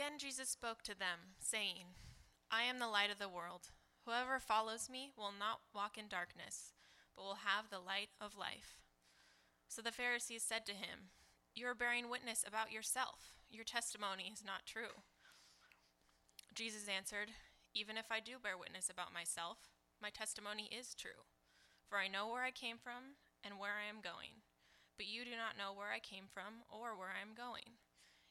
Again, Jesus spoke to them, saying, I am the light of the world. Whoever follows me will not walk in darkness, but will have the light of life. So the Pharisees said to him, You are bearing witness about yourself. Your testimony is not true. Jesus answered, Even if I do bear witness about myself, my testimony is true. For I know where I came from and where I am going. But you do not know where I came from or where I am going.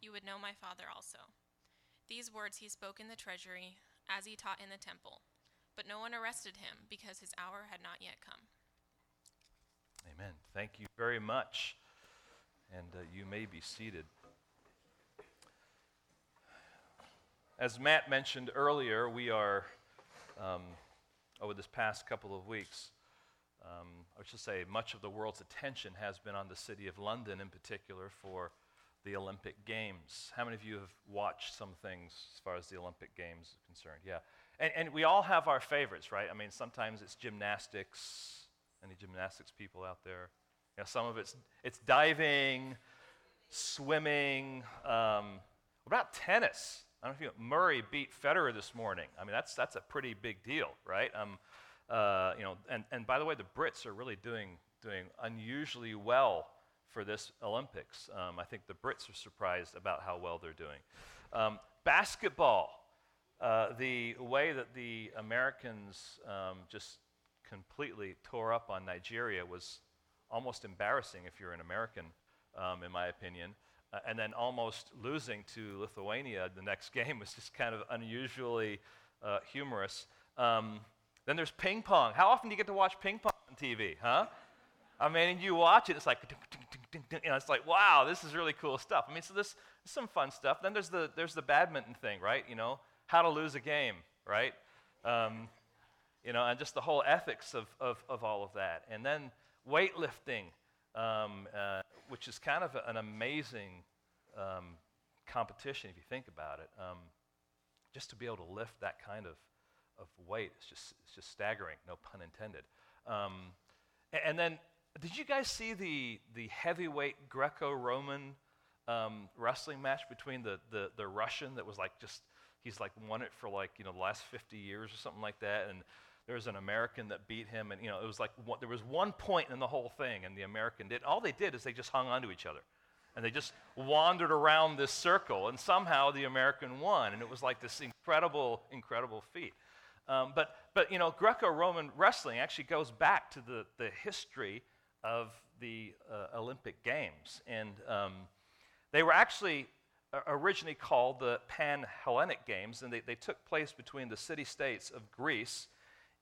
you would know my Father also. These words he spoke in the treasury as he taught in the temple. But no one arrested him because his hour had not yet come. Amen. Thank you very much. And uh, you may be seated. As Matt mentioned earlier, we are, um, over this past couple of weeks, um, I should say, much of the world's attention has been on the city of London in particular for the Olympic Games. How many of you have watched some things as far as the Olympic Games are concerned? Yeah. And, and we all have our favorites, right? I mean, sometimes it's gymnastics. Any gymnastics people out there? Some of it's, it's diving, swimming. Um, what about tennis? I don't know if you know, Murray beat Federer this morning. I mean, that's, that's a pretty big deal, right? Um, uh, you know, and, and by the way, the Brits are really doing, doing unusually well for this Olympics. Um, I think the Brits are surprised about how well they're doing. Um, basketball, uh, the way that the Americans um, just completely tore up on Nigeria was almost embarrassing if you're an American, um, in my opinion. Uh, and then almost losing to Lithuania the next game was just kind of unusually uh, humorous. Um, then there's ping pong. How often do you get to watch ping pong on TV, huh? I mean, you watch it, it's like, you know, it's like, wow, this is really cool stuff. I mean, so this is some fun stuff. Then there's the, there's the badminton thing, right? You know, how to lose a game, right? Um, you know, and just the whole ethics of, of, of all of that. And then weightlifting, um, uh, which is kind of an amazing um, competition if you think about it. Um, just to be able to lift that kind of, of weight, it's just, it's just staggering, no pun intended. Um, and then did you guys see the, the heavyweight Greco Roman um, wrestling match between the, the, the Russian that was like just, he's like won it for like, you know, the last 50 years or something like that. And there was an American that beat him. And, you know, it was like, one, there was one point in the whole thing. And the American did, all they did is they just hung on to each other. And they just wandered around this circle. And somehow the American won. And it was like this incredible, incredible feat. Um, but, but, you know, Greco Roman wrestling actually goes back to the, the history of the uh, Olympic Games. And um, they were actually uh, originally called the Pan Hellenic Games, and they, they took place between the city states of Greece.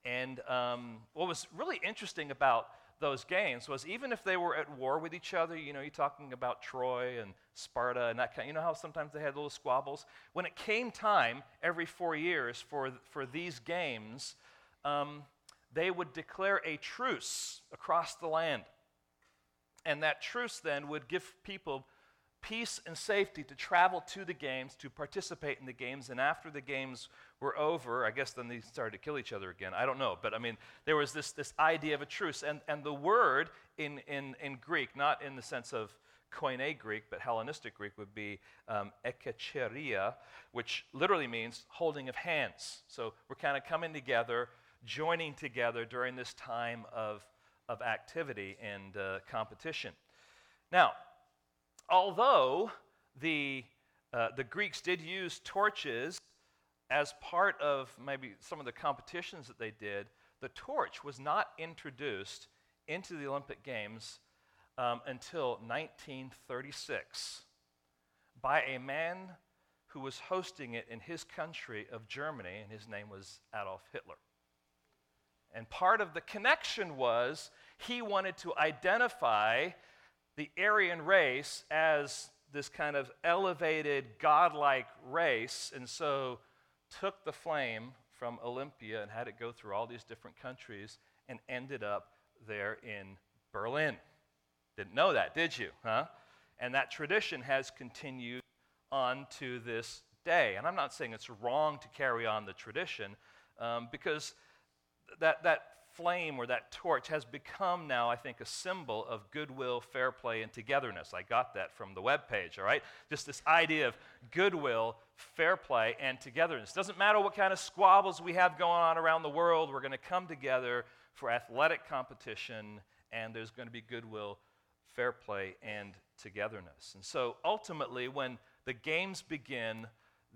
And um, what was really interesting about those games was even if they were at war with each other, you know, you're talking about Troy and Sparta and that kind, you know how sometimes they had little squabbles? When it came time every four years for, for these games, um, they would declare a truce across the land. And that truce then would give people peace and safety to travel to the games, to participate in the games. And after the games were over, I guess then they started to kill each other again. I don't know. But I mean, there was this, this idea of a truce. And, and the word in, in, in Greek, not in the sense of Koine Greek, but Hellenistic Greek would be um, which literally means holding of hands. So we're kind of coming together joining together during this time of, of activity and uh, competition. Now, although the, uh, the Greeks did use torches as part of maybe some of the competitions that they did, the torch was not introduced into the Olympic Games um, until 1936 by a man who was hosting it in his country of Germany, and his name was Adolf Hitler. And part of the connection was he wanted to identify the Aryan race as this kind of elevated, godlike race, and so took the flame from Olympia and had it go through all these different countries and ended up there in Berlin. Didn't know that, did you? Huh? And that tradition has continued on to this day. And I'm not saying it's wrong to carry on the tradition um, because that, that flame or that torch has become now, I think, a symbol of goodwill, fair play, and togetherness. I got that from the web page, all right? Just this idea of goodwill, fair play, and togetherness. Doesn't matter what kind of squabbles we have going on around the world, we're going to come together for athletic competition, and there's going to be goodwill, fair play, and togetherness. And so ultimately, when the games begin,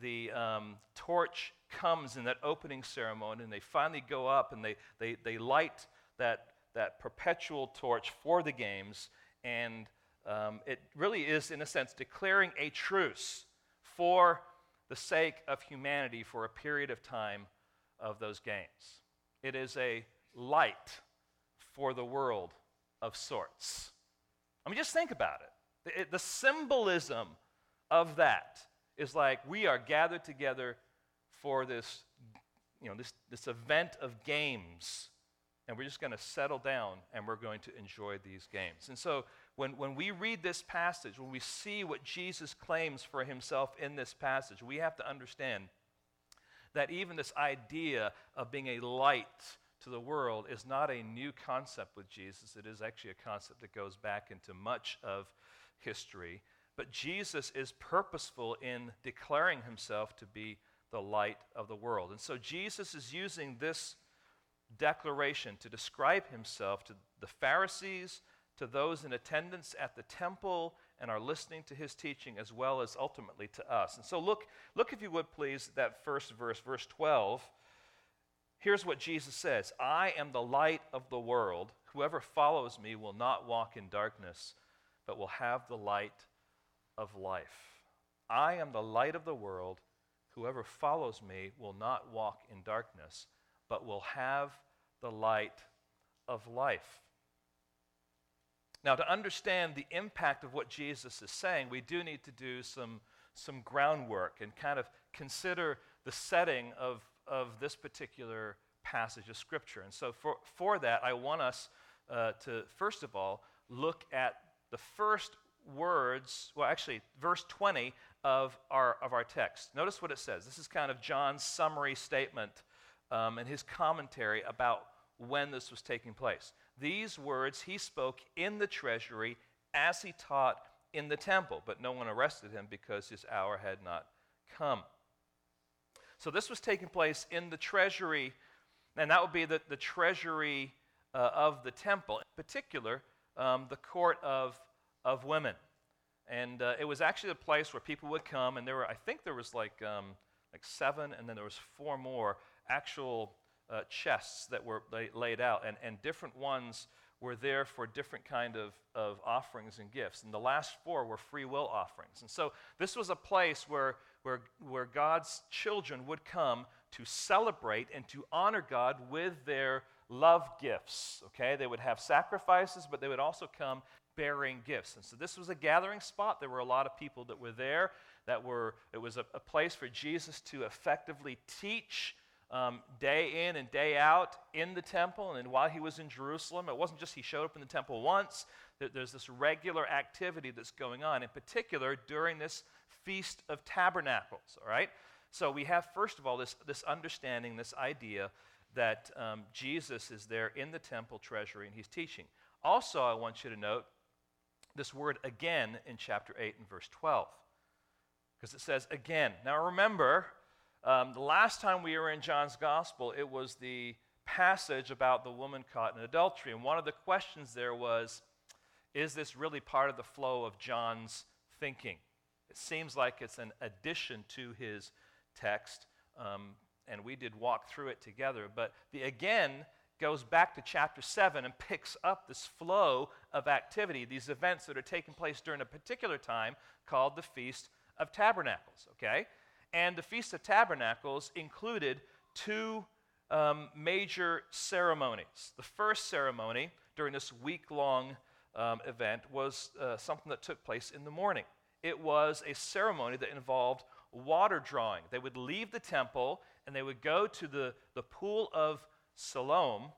the um, torch comes in that opening ceremony, and they finally go up and they, they, they light that, that perpetual torch for the games. And um, it really is, in a sense, declaring a truce for the sake of humanity for a period of time of those games. It is a light for the world of sorts. I mean, just think about it. The, the symbolism of that is like we are gathered together for this, you know, this, this event of games, and we're just going to settle down and we're going to enjoy these games. And so when, when we read this passage, when we see what Jesus claims for himself in this passage, we have to understand that even this idea of being a light to the world is not a new concept with Jesus. It is actually a concept that goes back into much of history. But Jesus is purposeful in declaring himself to be the light of the world. And so Jesus is using this declaration to describe himself to the Pharisees, to those in attendance at the temple and are listening to his teaching, as well as ultimately to us. And so look, look if you would please, that first verse, verse 12. Here's what Jesus says I am the light of the world. Whoever follows me will not walk in darkness, but will have the light of life. I am the light of the world. Whoever follows me will not walk in darkness, but will have the light of life. Now, to understand the impact of what Jesus is saying, we do need to do some, some groundwork and kind of consider the setting of, of this particular passage of Scripture. And so, for, for that, I want us uh, to, first of all, look at the first words, well, actually, verse 20 of our, of our text. Notice what it says. This is kind of John's summary statement um, and his commentary about when this was taking place. These words he spoke in the treasury as he taught in the temple, but no one arrested him because his hour had not come. So this was taking place in the treasury, and that would be the, the treasury uh, of the temple, in particular, um, the court of, of women. And uh, it was actually a place where people would come, and there were, I think there was like, um, like seven, and then there was four more actual uh, chests that were laid out, and, and different ones were there for different kind of, of offerings and gifts. And the last four were free will offerings. And so this was a place where, where, where God's children would come to celebrate and to honor God with their love gifts. Okay? They would have sacrifices, but they would also come bearing gifts. And so this was a gathering spot. There were a lot of people that were there. That were it was a, a place for Jesus to effectively teach um, day in and day out in the temple. And while he was in Jerusalem, it wasn't just he showed up in the temple once. There's this regular activity that's going on, in particular during this Feast of Tabernacles. All right. So we have first of all this this understanding, this idea that um, Jesus is there in the temple treasury and he's teaching. Also, I want you to note this word again in chapter 8 and verse 12. Because it says again. Now remember, um, the last time we were in John's gospel, it was the passage about the woman caught in adultery. And one of the questions there was is this really part of the flow of John's thinking? It seems like it's an addition to his text, um, and we did walk through it together. But the again goes back to chapter 7 and picks up this flow of activity, these events that are taking place during a particular time called the Feast of Tabernacles, okay? And the Feast of Tabernacles included two um, major ceremonies. The first ceremony during this week long um, event was uh, something that took place in the morning. it was a ceremony that involved water drawing. They would leave the temple and they would go to the, the pool of Siloam.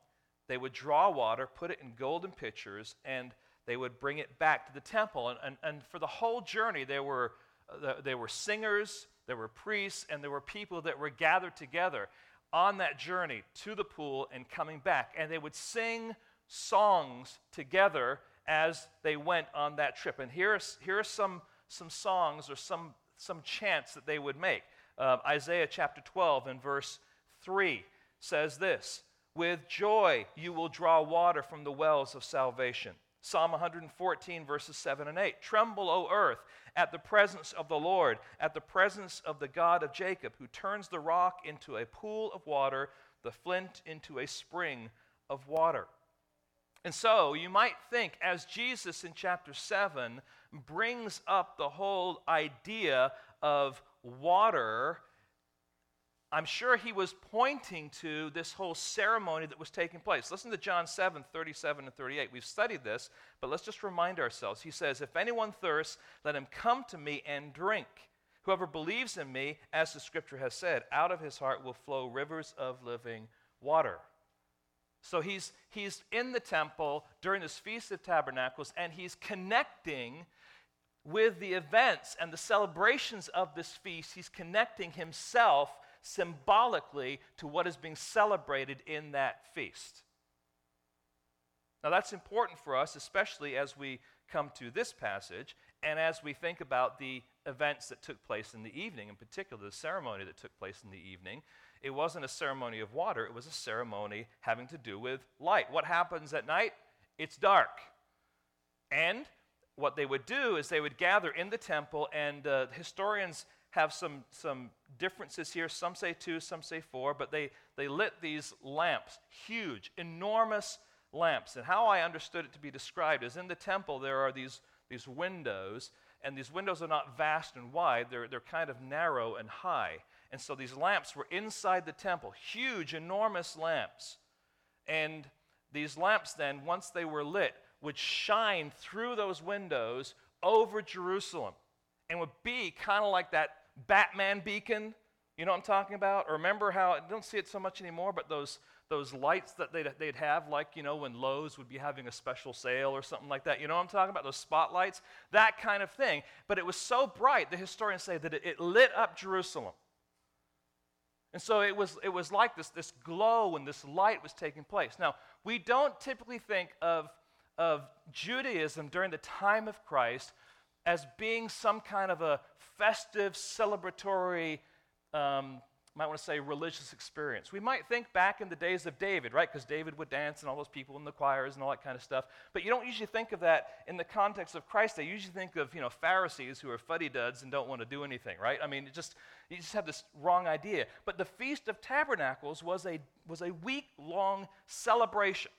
They would draw water, put it in golden pitchers, and they would bring it back to the temple. And, and, and for the whole journey, there were, uh, there were singers, there were priests, and there were people that were gathered together on that journey to the pool and coming back. And they would sing songs together as they went on that trip. And here are, here are some, some songs or some, some chants that they would make. Uh, Isaiah chapter 12 and verse 3 says this With joy you will draw water from the wells of salvation. Psalm 114, verses 7 and 8. Tremble, O earth, at the presence of the Lord, at the presence of the God of Jacob, who turns the rock into a pool of water, the flint into a spring of water. And so you might think, as Jesus in chapter 7 brings up the whole idea of water, I'm sure he was pointing to this whole ceremony that was taking place. Listen to John 7 37 and 38. We've studied this, but let's just remind ourselves. He says, If anyone thirsts, let him come to me and drink. Whoever believes in me, as the scripture has said, out of his heart will flow rivers of living water. So he's, he's in the temple during this Feast of Tabernacles, and he's connecting with the events and the celebrations of this feast. He's connecting himself symbolically to what is being celebrated in that feast. Now, that's important for us, especially as we come to this passage and as we think about the events that took place in the evening, in particular, the ceremony that took place in the evening it wasn't a ceremony of water, it was a ceremony having to do with light. What happens at night? It's dark. And what they would do is they would gather in the temple, and uh, historians have some, some differences here. Some say two, some say four, but they, they lit these lamps, huge, enormous lamps. And how I understood it to be described is in the temple there are these, these windows, and these windows are not vast and wide, they're, they're kind of narrow and high. And so these lamps were inside the temple, huge, enormous lamps. And these lamps, then, once they were lit, would shine through those windows over Jerusalem and would be kind of like that Batman beacon. You know what I'm talking about? Or remember how, I don't see it so much anymore, but those, those lights that they'd, they'd have, like, you know, when Lowe's would be having a special sale or something like that. You know what I'm talking about? Those spotlights? That kind of thing. But it was so bright, the historians say, that it, it lit up Jerusalem. And so it was, it was like this, this glow and this light was taking place. Now, we don't typically think of, of Judaism during the time of Christ as being some kind of a festive, celebratory um, might want to say religious experience. We might think back in the days of David, right? Because David would dance and all those people in the choirs and all that kind of stuff. But you don't usually think of that in the context of Christ. They usually think of, you know, Pharisees who are fuddy-duds and don't want to do anything, right? I mean, it just you just have this wrong idea. But the Feast of Tabernacles was a was a week-long celebration.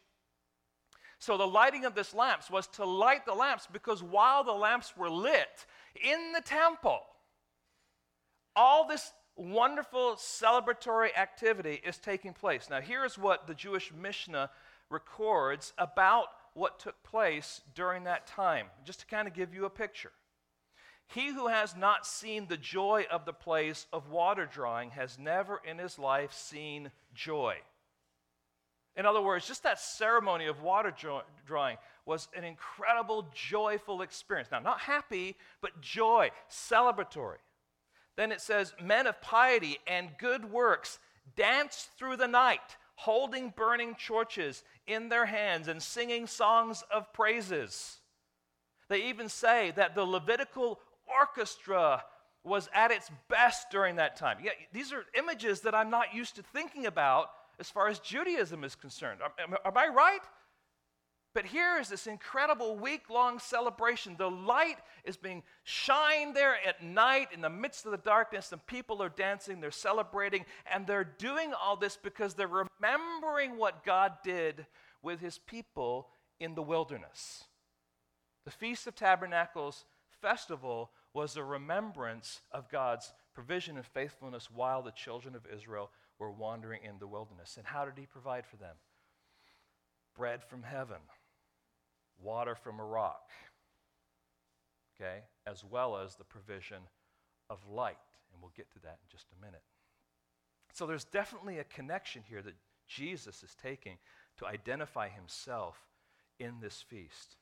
So the lighting of this lamps was to light the lamps because while the lamps were lit in the temple, all this wonderful celebratory activity is taking place. Now, here's what the Jewish Mishnah records about what took place during that time, just to kind of give you a picture. He who has not seen the joy of the place of water drawing has never in his life seen joy. In other words, just that ceremony of water drawing was an incredible, joyful experience. Now, not happy, but joy, celebratory. Then it says, Men of piety and good works danced through the night, holding burning torches in their hands and singing songs of praises. They even say that the Levitical orchestra was at its best during that time. Yeah, these are images that I'm not used to thinking about as far as Judaism is concerned. Am, am, am I right? But here is this incredible week long celebration. The light is being shined there at night in the midst of the darkness, and people are dancing, they're celebrating, and they're doing all this because they're remembering what God did with his people in the wilderness. The Feast of Tabernacles festival was a remembrance of God's provision and faithfulness while the children of Israel were wandering in the wilderness. And how did he provide for them? Bread from heaven water from a rock. Okay? as well as the provision of light. And we'll get to that in just a minute. So there's definitely a connection here that Jesus is taking to identify himself in this feast.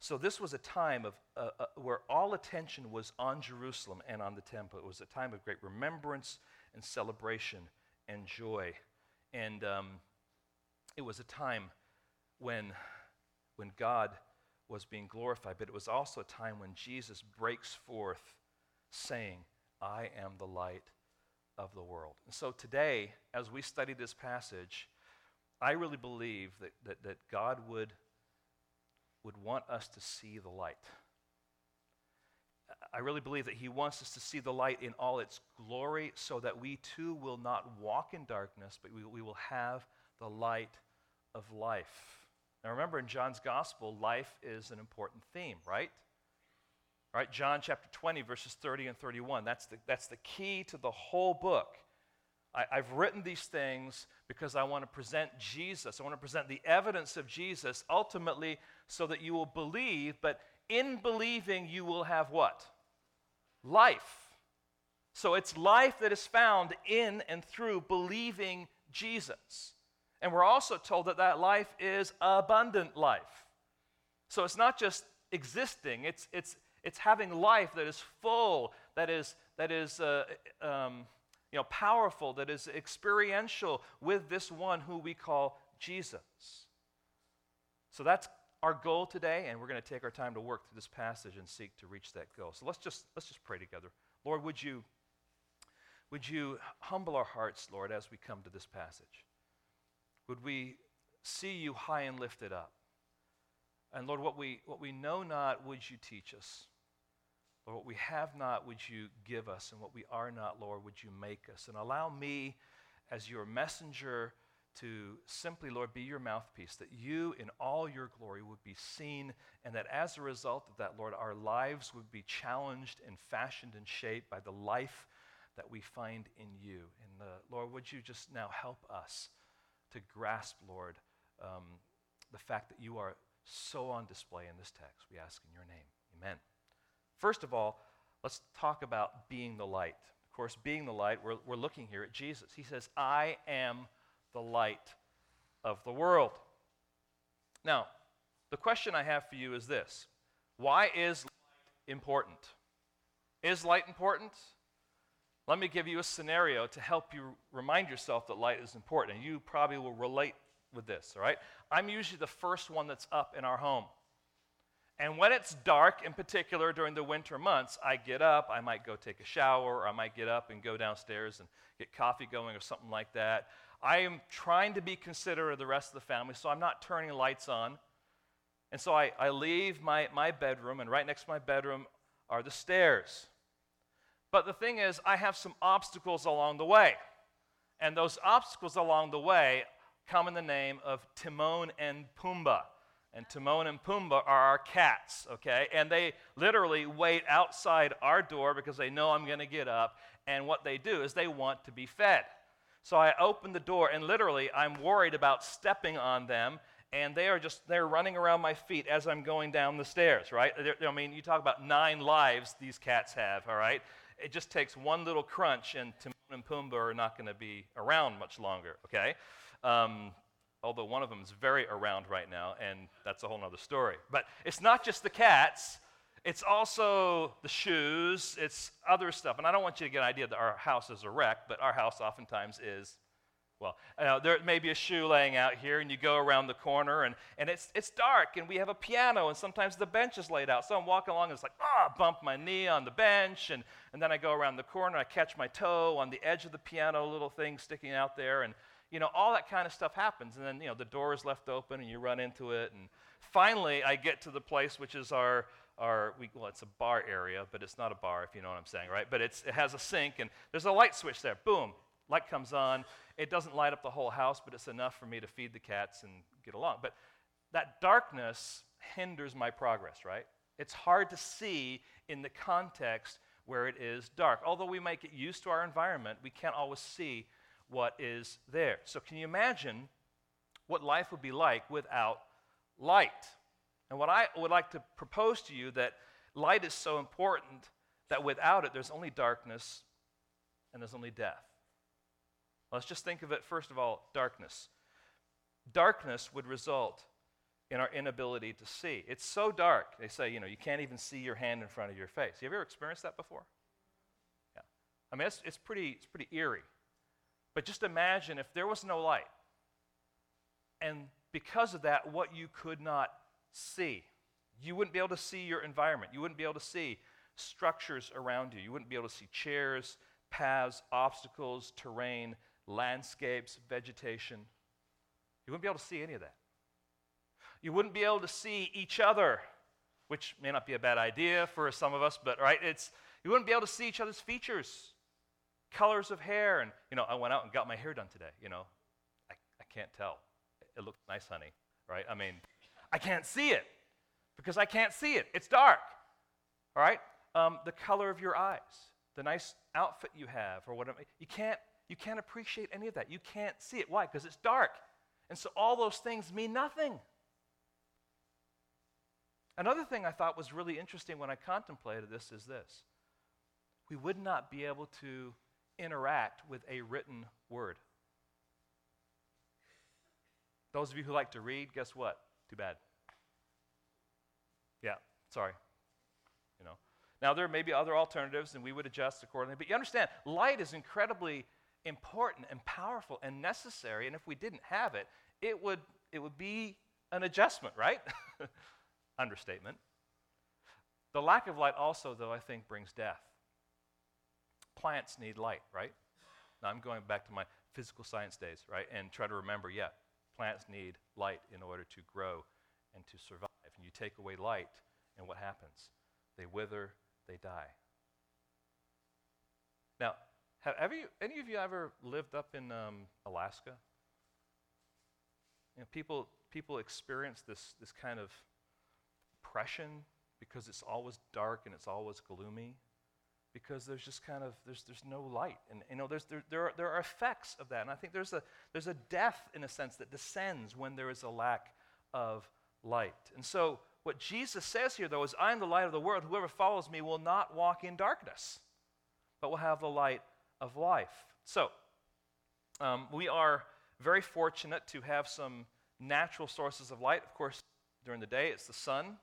So this was a time of uh, uh, where all attention was on Jerusalem and on the temple. It was a time of great remembrance and celebration and joy, and um, it was a time when when God was being glorified, but it was also a time when Jesus breaks forth, saying, "I am the light of the world." And so today, as we study this passage, I really believe that, that, that God would, would want us to see the light. I really believe that He wants us to see the light in all its glory so that we too will not walk in darkness, but we, we will have the light of life. Now remember, in John's gospel, life is an important theme, right? Right, John chapter 20, verses 30 and 31. That's the, that's the key to the whole book. I, have written these things because I want to present Jesus. I want to present the evidence of Jesus ultimately so that you will believe, but in believing, you will have what? Life. So it's life that is found in and through believing Jesus. And we're also told that that life is abundant life. So it's not just existing, it's, it's, it's having life that is full, that is, that is uh, um, you know, powerful, that is experiential with this one who we call Jesus. So that's our goal today, and we're going to take our time to work through this passage and seek to reach that goal. So let's just let's just pray together. Lord, would you would you humble our hearts, Lord, as we come to this passage? Would we see you high and lifted up? And Lord, what we what we know not, would you teach us? Lord, what we have not, would you give us? And what we are not, Lord, would you make us? And allow me, as your messenger, to simply, Lord, be your mouthpiece, that you in all your glory would be seen, and that as a result of that, Lord, our lives would be challenged and fashioned and shaped by the life that we find in you. And uh, Lord, would you just now help us to grasp, Lord, um, the fact that you are so on display in this text? We ask in your name. Amen. First of all, let's talk about being the light. Of course, being the light, we're, we're looking here at Jesus. He says, I am the light of the world. Now, the question I have for you is this Why is light important? Is light important? Let me give you a scenario to help you remind yourself that light is important. And you probably will relate with this, all right? I'm usually the first one that's up in our home. And when it's dark, in particular during the winter months, I get up, I might go take a shower, or I might get up and go downstairs and get coffee going or something like that. I am trying to be considerate of the rest of the family, so I'm not turning lights on. And so I, I leave my, my bedroom, and right next to my bedroom are the stairs. But the thing is, I have some obstacles along the way. And those obstacles along the way come in the name of Timon and Pumbaa. And Timon and Pumbaa are our cats, okay? And they literally wait outside our door because they know I'm going to get up. And what they do is they want to be fed. So I open the door, and literally, I'm worried about stepping on them. And they are just, they're running around my feet as I'm going down the stairs, right? They're, I mean, you talk about nine lives these cats have, all right? It just takes one little crunch, and Timon and Pumbaa are not going to be around much longer, okay? Um, although one of them is very around right now, and that's a whole other story. But it's not just the cats, it's also the shoes, it's other stuff. And I don't want you to get an idea that our house is a wreck, but our house oftentimes is. Well, uh, there may be a shoe laying out here, and you go around the corner, and, and it's, it's dark, and we have a piano, and sometimes the bench is laid out. So I'm walking along, and it's like, ah, oh, bump my knee on the bench, and, and then I go around the corner, I catch my toe on the edge of the piano, little thing sticking out there, and you know, all that kind of stuff happens. And then, you know, the door is left open and you run into it. And finally, I get to the place which is our, our we, well, it's a bar area, but it's not a bar, if you know what I'm saying, right? But it has a sink and there's a light switch there. Boom, light comes on. It doesn't light up the whole house, but it's enough for me to feed the cats and get along. But that darkness hinders my progress, right? It's hard to see in the context where it is dark. Although we might get used to our environment, we can't always see what is there. So, can you imagine what life would be like without light? And what I would like to propose to you that light is so important that without it, there's only darkness and there's only death. Let's just think of it, first of all, darkness. Darkness would result in our inability to see. It's so dark, they say, you know, you can't even see your hand in front of your face. Have you ever experienced that before? Yeah. I mean, it's, it's, pretty, it's pretty eerie. But just imagine if there was no light, and because of that, what you could not see. You wouldn't be able to see your environment. You wouldn't be able to see structures around you. You wouldn't be able to see chairs, paths, obstacles, terrain, landscapes, vegetation. You wouldn't be able to see any of that. You wouldn't be able to see each other, which may not be a bad idea for some of us, but right, it's you wouldn't be able to see each other's features, colors of hair, and you know, I went out and got my hair done today. You know, I, I can't tell. It looks nice, honey. Right? I mean, I can't see it because I can't see it. It's dark. All right? Um, the color of your eyes, the nice outfit you have, or whatever. You can't, you can't appreciate any of that. You can't see it. Why? Because it's dark. And so all those things mean nothing. Another thing I thought was really interesting when I contemplated this is this we would not be able to interact with a written word. Those of you who like to read, guess what? Too bad. Yeah, sorry. You know. Now there may be other alternatives and we would adjust accordingly, but you understand, light is incredibly important and powerful and necessary, and if we didn't have it, it would it would be an adjustment, right? Understatement. The lack of light also, though, I think brings death. Plants need light, right? Now I'm going back to my physical science days, right? And try to remember, yeah, Plants need light in order to grow and to survive. Take away light, and what happens? They wither, they die. Now, have, have you, any of you ever lived up in um, Alaska? You know, people, people experience this, this kind of oppression because it's always dark and it's always gloomy because there's just kind of there's, there's no light and you know there's, there, there, are, there are effects of that and i think there's a, there's a death in a sense that descends when there is a lack of light. And so what jesus says here though is i am the light of the world. Whoever follows me will not walk in darkness but will have the light of life. So um, we are very fortunate to have some natural sources of light. Of course during the day it's the sun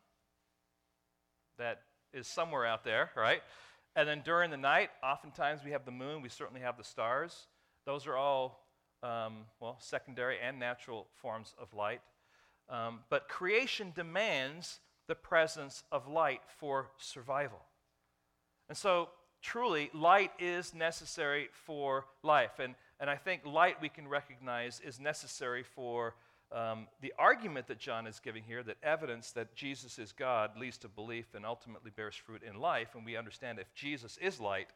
that is somewhere out there right? And then during the night, oftentimes we have the moon, we certainly have the stars. Those are all, um, well, secondary and natural forms of light. Um, but creation demands the presence of light for survival. And so, truly, light is necessary for life. And, and I think light we can recognize is necessary for um, the argument that John is giving here, that evidence that Jesus is God leads to belief and ultimately bears fruit in life, and we understand if Jesus is light,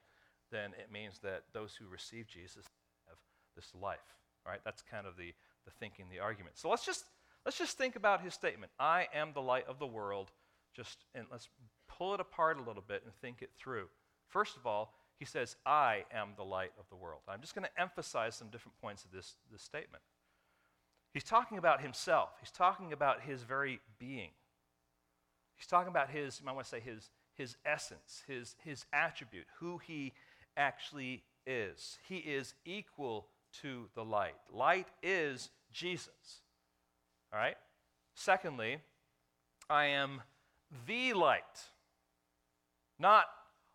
then it means that those who receive Jesus have this life. Right? That's kind of the, the thinking, the argument. So let's just let's just think about his statement. I am the light of the world. Just and let's pull it apart a little bit and think it through. First of all, he says, I am the light of the world. I'm just going to emphasize some different points of this, this statement. He's talking about himself. He's talking about his very being. He's talking about his, you might want to say, his, his essence, his, his attribute, who he actually is. He is equal to the light. Light is Jesus. All right? Secondly, I am the light, not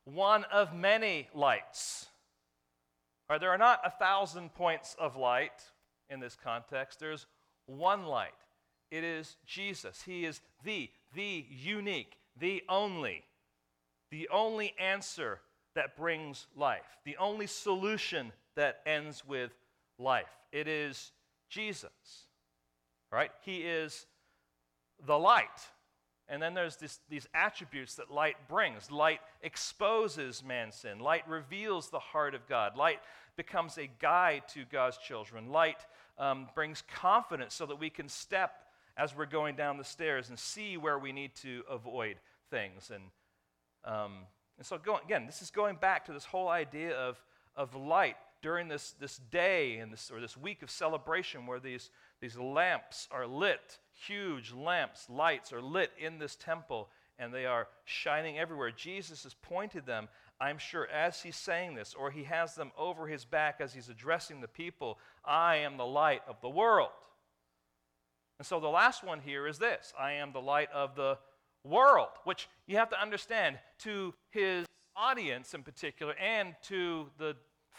one of many lights. All right, there are not a thousand points of light in this context. There's one light. It is Jesus. He is the, the unique, the only, the only answer that brings life, the only solution that ends with life. It is Jesus. Right? He is the light. And then there's this, these attributes that light brings. Light exposes man's sin. Light reveals the heart of God. Light becomes a guide to God's children. Light um, brings confidence so that we can step as we're going down the stairs and see where we need to avoid things. And, um, and so, going, again, this is going back to this whole idea of, of light during this, this day and this, or this week of celebration where these, these lamps are lit, huge lamps, lights are lit in this temple. and they are shining everywhere. Jesus has pointed them, I'm sure, as he's saying this, or he has them over his back as he's addressing the people I am the light of the world. And so the last one here is this I am the light of the world, which you have to understand to his audience in particular and to the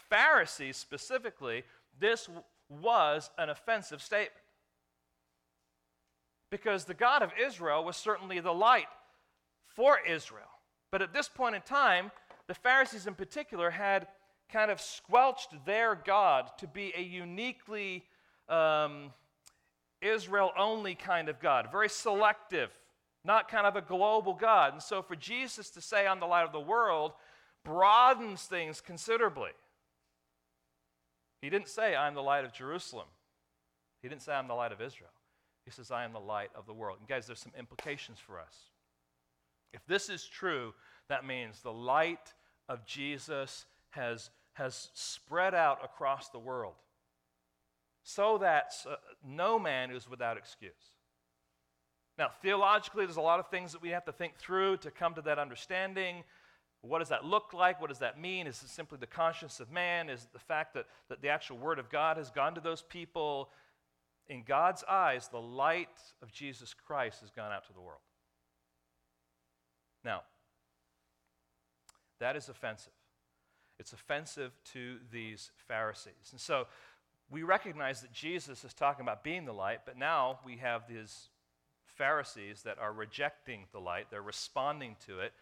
Pharisees specifically, this was an offensive statement. Because the God of Israel was certainly the light for Israel. But at this point in time, the Pharisees in particular had kind of squelched their God to be a uniquely um, Israel only kind of God, very selective, not kind of a global God. And so for Jesus to say, I'm the light of the world, broadens things considerably. He didn't say, I'm the light of Jerusalem. He didn't say, I'm the light of Israel. He says, I am the light of the world. And guys, there's some implications for us. If this is true, that means the light of Jesus has, has spread out across the world so that uh, no man is without excuse. Now, theologically, there's a lot of things that we have to think through to come to that understanding. What does that look like? What does that mean? Is it simply the conscience of man? Is it the fact that, that the actual Word of God has gone to those people? In God's eyes, the light of Jesus Christ has gone out to the world. Now, that is offensive. It's offensive to these Pharisees. And so we recognize that Jesus is talking about being the light, but now we have these Pharisees that are rejecting the light, they're responding to it.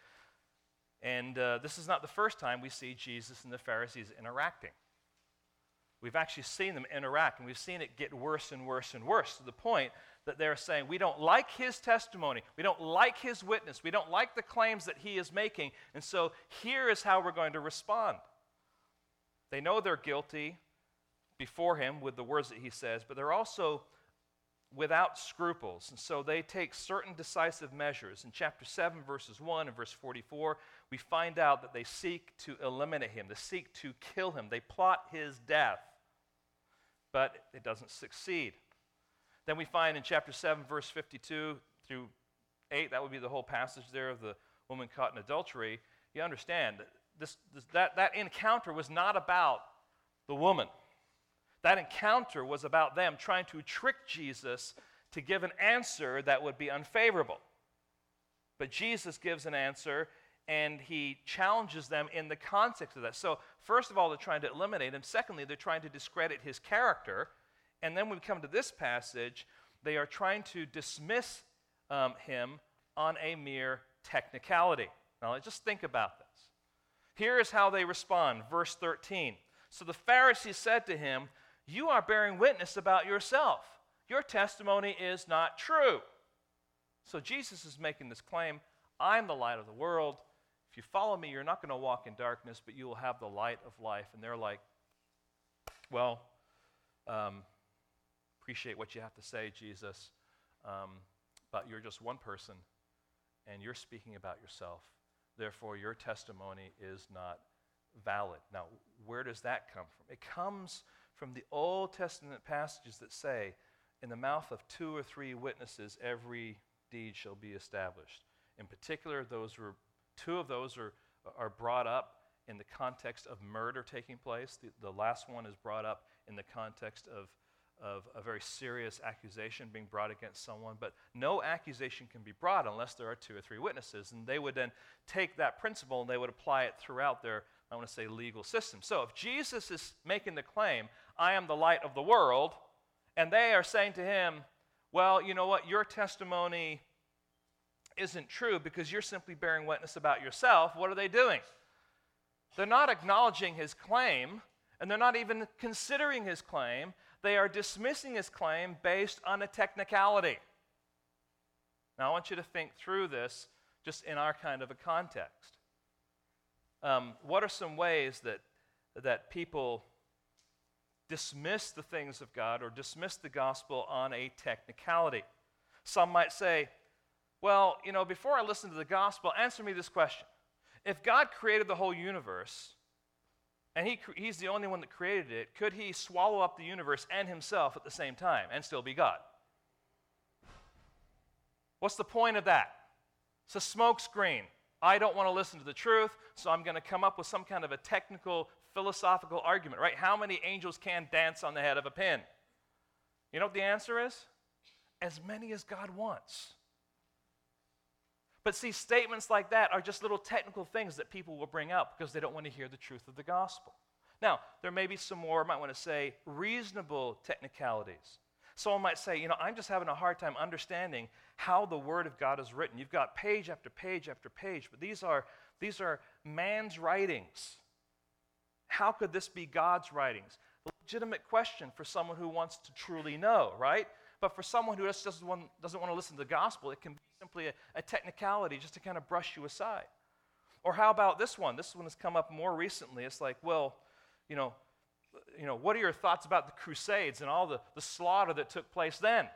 And uh, this is not the first time we see Jesus and the Pharisees interacting. We've actually seen them interact, and we've seen it get worse and worse and worse to the point that they're saying, We don't like his testimony. We don't like his witness. We don't like the claims that he is making. And so here is how we're going to respond. They know they're guilty before him with the words that he says, but they're also without scruples. And so they take certain decisive measures. In chapter 7, verses 1 and verse 44, we find out that they seek to eliminate him, they seek to kill him, they plot his death, but it doesn't succeed. Then we find in chapter 7, verse 52 through 8, that would be the whole passage there of the woman caught in adultery. You understand that this, this, that, that encounter was not about the woman. That encounter was about them trying to trick Jesus to give an answer that would be unfavorable. But Jesus gives an answer and he challenges them in the context of that. So, first of all, they're trying to eliminate him. Secondly, they're trying to discredit his character. And then we come to this passage, they are trying to dismiss um, him on a mere technicality. Now, just think about this. Here is how they respond. Verse 13. So the Pharisees said to him, you are bearing witness about yourself. Your testimony is not true. So Jesus is making this claim I'm the light of the world. If you follow me, you're not going to walk in darkness, but you will have the light of life. And they're like, Well, um, appreciate what you have to say, Jesus, um, but you're just one person, and you're speaking about yourself. Therefore, your testimony is not valid. Now, where does that come from? It comes from the Old Testament passages that say, In the mouth of two or three witnesses, every deed shall be established. In particular, those were, two of those are, are brought up in the context of murder taking place. The, the last one is brought up in the context of, of a very serious accusation being brought against someone. But no accusation can be brought unless there are two or three witnesses. And they would then take that principle and they would apply it throughout their, I want to say, legal system. So if Jesus is making the claim, I am the light of the world, and they are saying to him, Well, you know what? Your testimony isn't true because you're simply bearing witness about yourself. What are they doing? They're not acknowledging his claim, and they're not even considering his claim. They are dismissing his claim based on a technicality. Now, I want you to think through this just in our kind of a context. Um, what are some ways that, that people dismiss the things of God or dismiss the gospel on a technicality. Some might say, well, you know, before I listen to the gospel, answer me this question. If God created the whole universe, and he, He's the only one that created it, could He swallow up the universe and Himself at the same time and still be God? What's the point of that? It's a smokescreen. I don't want to listen to the truth, so I'm going to come up with some kind of a technical, philosophical argument, right? How many angels can dance on the head of a pin? You know what the answer is? As many as God wants. But see, statements like that are just little technical things that people will bring up because they don't want to hear the truth of the gospel. Now, there may be some more, I might want to say, reasonable technicalities. Someone might say, you know, I'm just having a hard time understanding how the Word of God is written. You've got page after page after page, but these are, these are man's writings. How could this be God's writings? Legitimate question for someone who wants to truly know, right? But for someone who just doesn't want, doesn't want to listen to the gospel, it can be simply a, a technicality just to kind of brush you aside. Or how about this one? This one has come up more recently. It's like, well, you know, you know, what are your thoughts about the Crusades and all the, the slaughter that took place then?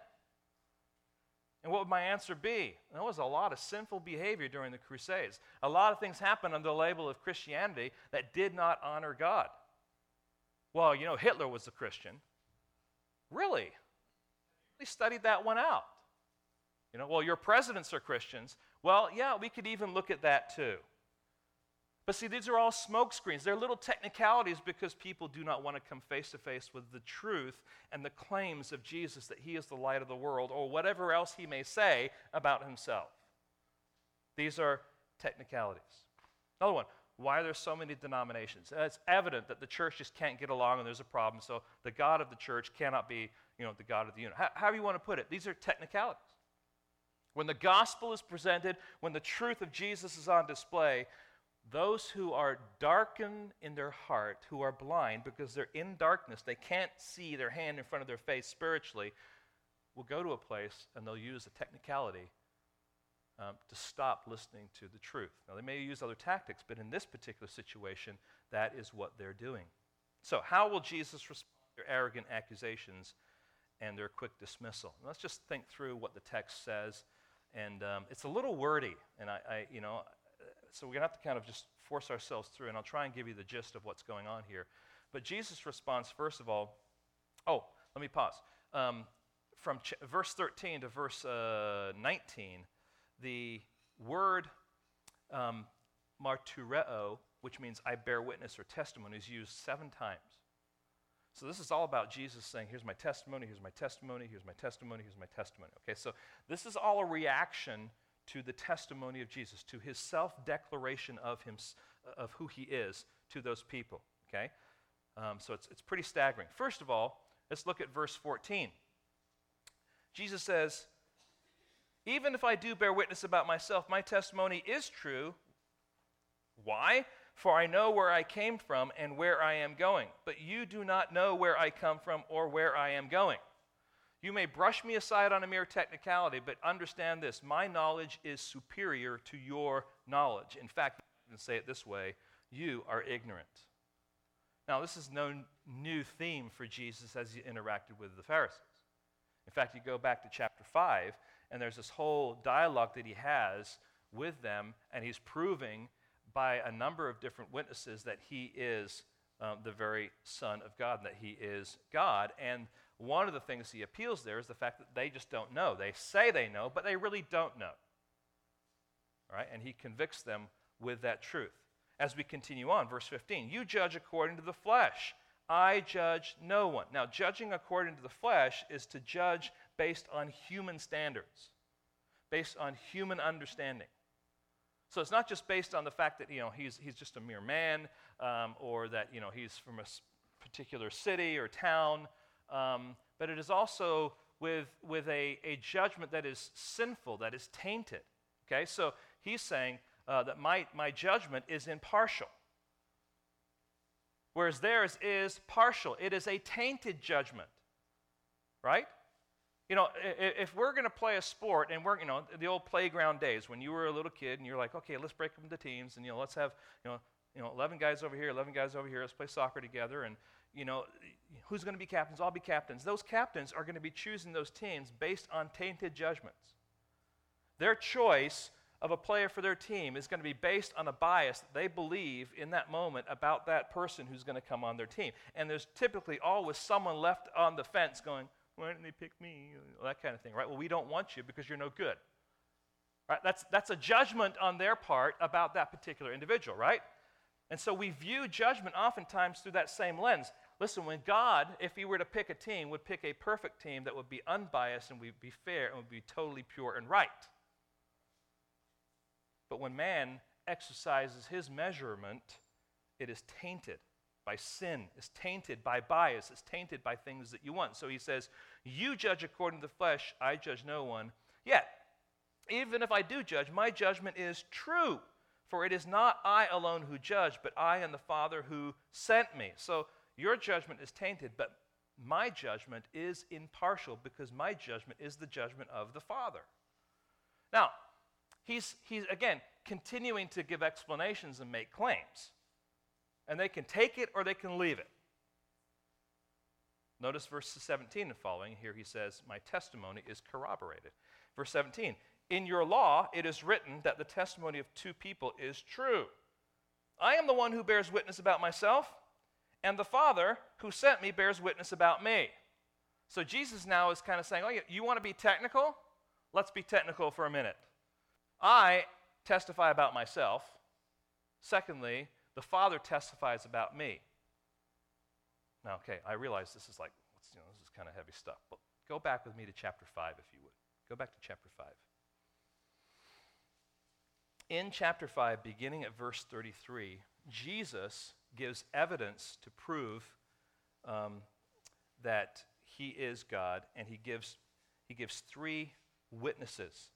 And what would my answer be? There was a lot of sinful behavior during the Crusades. A lot of things happened under the label of Christianity that did not honor God. Well, you know, Hitler was a Christian. Really? We studied that one out. You know, well, your presidents are Christians. Well, yeah, we could even look at that too. But see, these are all smokescreens. They're little technicalities because people do not want to come face to face with the truth and the claims of Jesus that he is the light of the world or whatever else he may say about himself. These are technicalities. Another one why are there so many denominations? Uh, it's evident that the church just can't get along and there's a problem, so the God of the church cannot be you know, the God of the universe. How, do you want to put it? These are technicalities. When the gospel is presented, when the truth of Jesus is on display, those who are darkened in their heart, who are blind because they're in darkness, they can't see their hand in front of their face spiritually, will go to a place and they'll use a technicality um, to stop listening to the truth. Now, they may use other tactics, but in this particular situation, that is what they're doing. So, how will Jesus respond to their arrogant accusations and their quick dismissal? let's just think through what the text says. And um, it's a little wordy, and I, I you know, so we're going to have to kind of just force ourselves through, and I'll try and give you the gist of what's going on here. But Jesus responds, first of all, oh, let me pause. Um, from ch- verse 13 to verse uh, 19, the word um, martureo, which means I bear witness or testimony, is used seven times. So this is all about Jesus saying, Here's my testimony, here's my testimony, here's my testimony, here's my testimony. Okay, so this is all a reaction to the testimony of Jesus, to his self declaration of, him, of who he is to those people. Okay? Um, so it's, it's pretty staggering. First of all, let's look at verse 14. Jesus says, Even if I do bear witness about myself, my testimony is true. Why? For I know where I came from and where I am going. But you do not know where I come from or where I am going. You may brush me aside on a mere technicality, but understand this my knowledge is superior to your knowledge. In fact, I can say it this way you are ignorant. Now, this is no new theme for Jesus as he interacted with the Pharisees. In fact, you go back to chapter 5, and there's this whole dialogue that he has with them, and he's proving by a number of different witnesses that he is um, the very Son of God, and that he is God. And one of the things he appeals there is the fact that they just don't know. They say they know, but they really don't know. Right? And he convicts them with that truth. As we continue on, verse 15, you judge according to the flesh. I judge no one. Now, judging according to the flesh is to judge based on human standards, based on human understanding. So it's not just based on the fact that you know he's, he's just a mere man, um, or that you know he's from a particular city or town, um, but it is also with, with a, a judgment that is sinful, that is tainted. Okay, so he's saying uh, that my, my judgment is impartial, whereas theirs is partial. It is a tainted judgment, right? You know, if we're going to play a sport and we're, you know, the old playground days when you were a little kid and you're like, okay, let's break them into teams and, you know, let's have, you know, you know, 11 guys over here, 11 guys over here, let's play soccer together. And, you know, who's going to be captains? I'll be captains. Those captains are going to be choosing those teams based on tainted judgments. Their choice of a player for their team is going to be based on a bias that they believe in that moment about that person who's going to come on their team. And there's typically always someone left on the fence going, why didn't they pick me? That kind of thing, right? Well, we don't want you because you're no good. Right? That's, that's a judgment on their part about that particular individual, right? And so we view judgment oftentimes through that same lens. Listen, when God, if He were to pick a team, would pick a perfect team that would be unbiased and would be fair and would be totally pure and right. But when man exercises his measurement, it is tainted by sin, it's tainted by bias, it's tainted by things that you want. So he says, You judge according to the flesh, I judge no one. Yet, even if I do judge, my judgment is true. For it is not I alone who judge, but I and the Father who sent me. So your judgment is tainted, but my judgment is impartial because my judgment is the judgment of the Father. Now, he's, he's again continuing to give explanations and make claims. And they can take it or they can leave it. Notice verses 17 and following. Here he says, My testimony is corroborated. Verse 17 In your law it is written that the testimony of two people is true. I am the one who bears witness about myself, and the Father who sent me bears witness about me. So Jesus now is kind of saying, Oh, you want to be technical? Let's be technical for a minute. I testify about myself. Secondly, the Father testifies about me. Now, okay, I realize this is like, you know, this is kind of heavy stuff, but go back with me to chapter 5, if you would. Go back to chapter 5. In chapter 5, beginning at verse 33, Jesus gives evidence to prove um, that he is God, and he gives, he gives three witnesses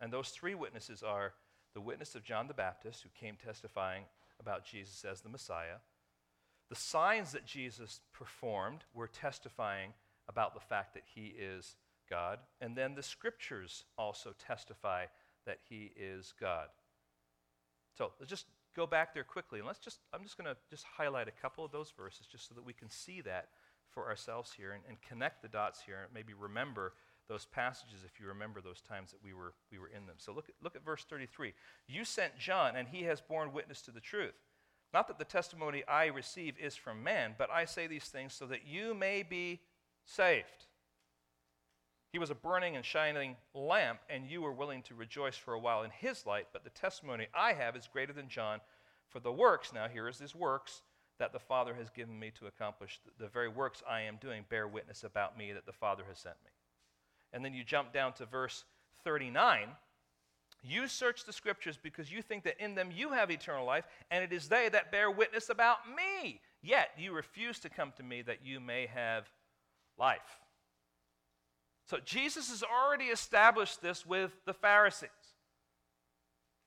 and those three witnesses are the witness of John the Baptist, who came testifying about Jesus as the Messiah. The signs that Jesus performed were testifying about the fact that he is God. And then the scriptures also testify that he is God. So let's just go back there quickly. And let's just, I'm just going to just highlight a couple of those verses just so that we can see that for ourselves here and, and connect the dots here and maybe remember those passages if you remember those times that we were, we were in them. So look at, look at verse 33. You sent John, and he has borne witness to the truth. Not that the testimony I receive is from man, but I say these things so that you may be saved. He was a burning and shining lamp, and you were willing to rejoice for a while in his light, but the testimony I have is greater than John. For the works, now here is his works, that the Father has given me to accomplish, the very works I am doing bear witness about me that the Father has sent me. And then you jump down to verse 39. You search the scriptures because you think that in them you have eternal life, and it is they that bear witness about me. Yet you refuse to come to me that you may have life. So Jesus has already established this with the Pharisees.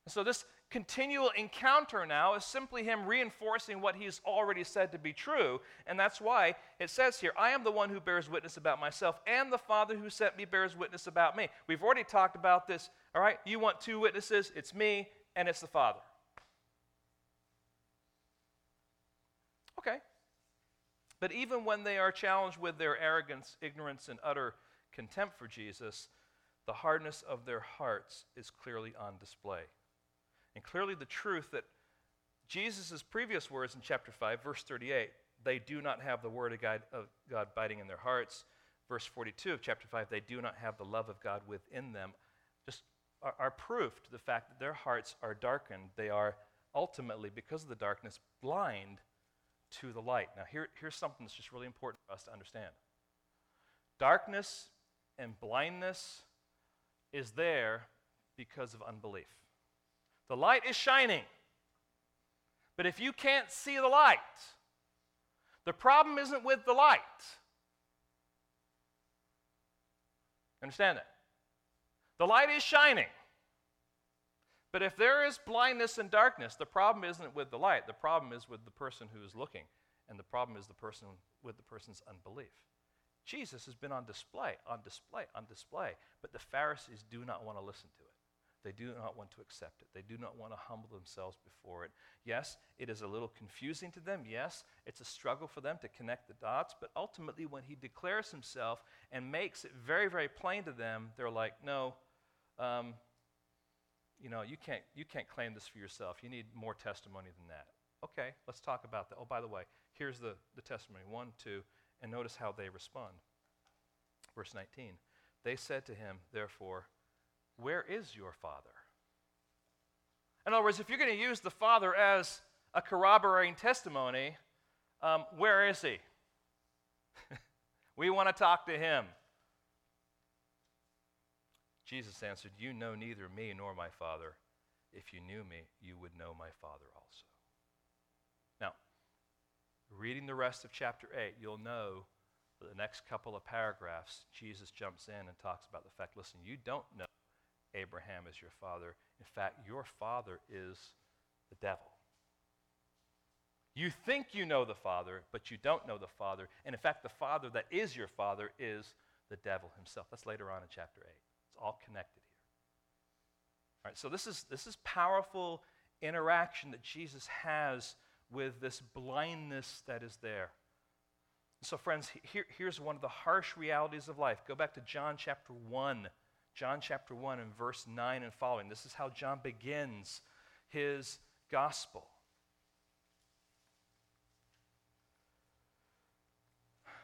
so this continual encounter now is simply him reinforcing what he's already said to be true. And that's why it says here, I am the one who bears witness about myself, and the Father who sent me bears witness about me. We've already talked about this. All right, you want two witnesses? It's me and it's the Father. Okay. But even when they are challenged with their arrogance, ignorance, and utter contempt for Jesus, the hardness of their hearts is clearly on display. And clearly, the truth that Jesus' previous words in chapter 5, verse 38, they do not have the word of God, of God biting in their hearts. Verse 42 of chapter 5, they do not have the love of God within them, just are, are proof to the fact that their hearts are darkened. They are ultimately, because of the darkness, blind to the light. Now, here, here's something that's just really important for us to understand darkness and blindness is there because of unbelief. The light is shining. But if you can't see the light, the problem isn't with the light. Understand that? The light is shining. But if there is blindness and darkness, the problem isn't with the light. The problem is with the person who is looking. And the problem is the person with the person's unbelief. Jesus has been on display, on display, on display, but the Pharisees do not want to listen to it. They do not want to accept it. They do not want to humble themselves before it. Yes, it is a little confusing to them. Yes, it's a struggle for them to connect the dots. But ultimately, when he declares himself and makes it very, very plain to them, they're like, no, um, you know, you can't, you can't claim this for yourself. You need more testimony than that. Okay, let's talk about that. Oh, by the way, here's the, the testimony one, two, and notice how they respond. Verse 19. They said to him, therefore, Where is your father? In other words, if you're going to use the father as a corroborating testimony, um, where is he? we want to talk to him. Jesus answered, You know neither me nor my Father. If you knew me, you would know my Father also. Now, reading the rest of chapter 8, you'll know that the next couple of paragraphs, Jesus jumps in and talks about the fact listen, you don't know Abraham as your father. In fact, your father is the devil. You think you know the Father, but you don't know the Father. And in fact, the Father that is your Father is the devil himself. That's later on in chapter 8. It's all connected here. All right, so this is, this is powerful interaction that Jesus has with this blindness that is there. So, friends, here, here's one of the harsh realities of life. Go back to John chapter 1. John chapter 1 and verse 9 and following. This is how John begins his gospel.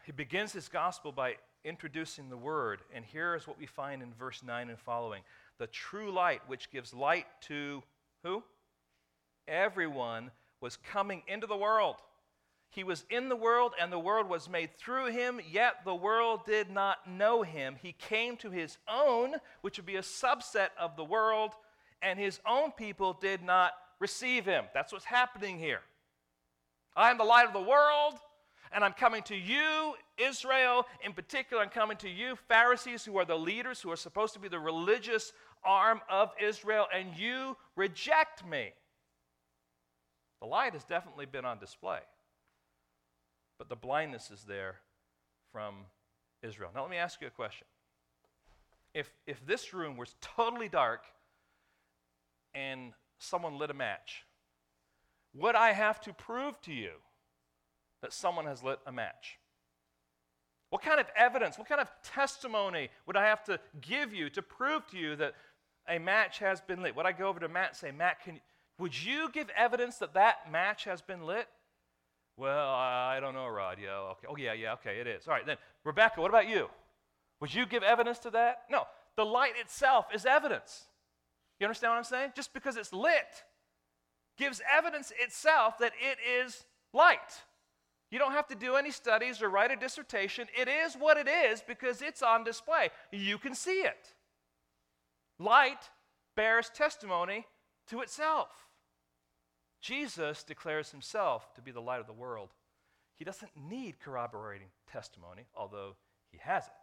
He begins his gospel by introducing the word, and here is what we find in verse 9 and following the true light, which gives light to who? Everyone was coming into the world. He was in the world, and the world was made through him, yet the world did not know him. He came to his own, which would be a subset of the world, and his own people did not receive him. That's what's happening here. I am the light of the world, and I'm coming to you, Israel in particular. I'm coming to you, Pharisees, who are the leaders, who are supposed to be the religious arm of Israel, and you reject me. The light has definitely been on display but the blindness is there from Israel. Now, let me ask you a question. If, if this room was totally dark and someone lit a match, would I have to prove to you that someone has lit a match? What kind of evidence, what kind of testimony would I have to give you to prove to you that a match has been lit? Would I go over to Matt and say, Matt, can, would you give evidence that that match has been lit? Well, I don't know, Rod. Yeah, okay. Oh, yeah, yeah, okay, it is. All right, then, Rebecca, what about you? Would you give evidence to that? No. The light itself is evidence. You understand what I'm saying? Just because it's lit gives evidence itself that it is light. You don't have to do any studies or write a dissertation. It is what it is because it's on display. You can see it. Light bears testimony to itself. Jesus declares himself to be the light of the world. He doesn't need corroborating testimony, although he has it.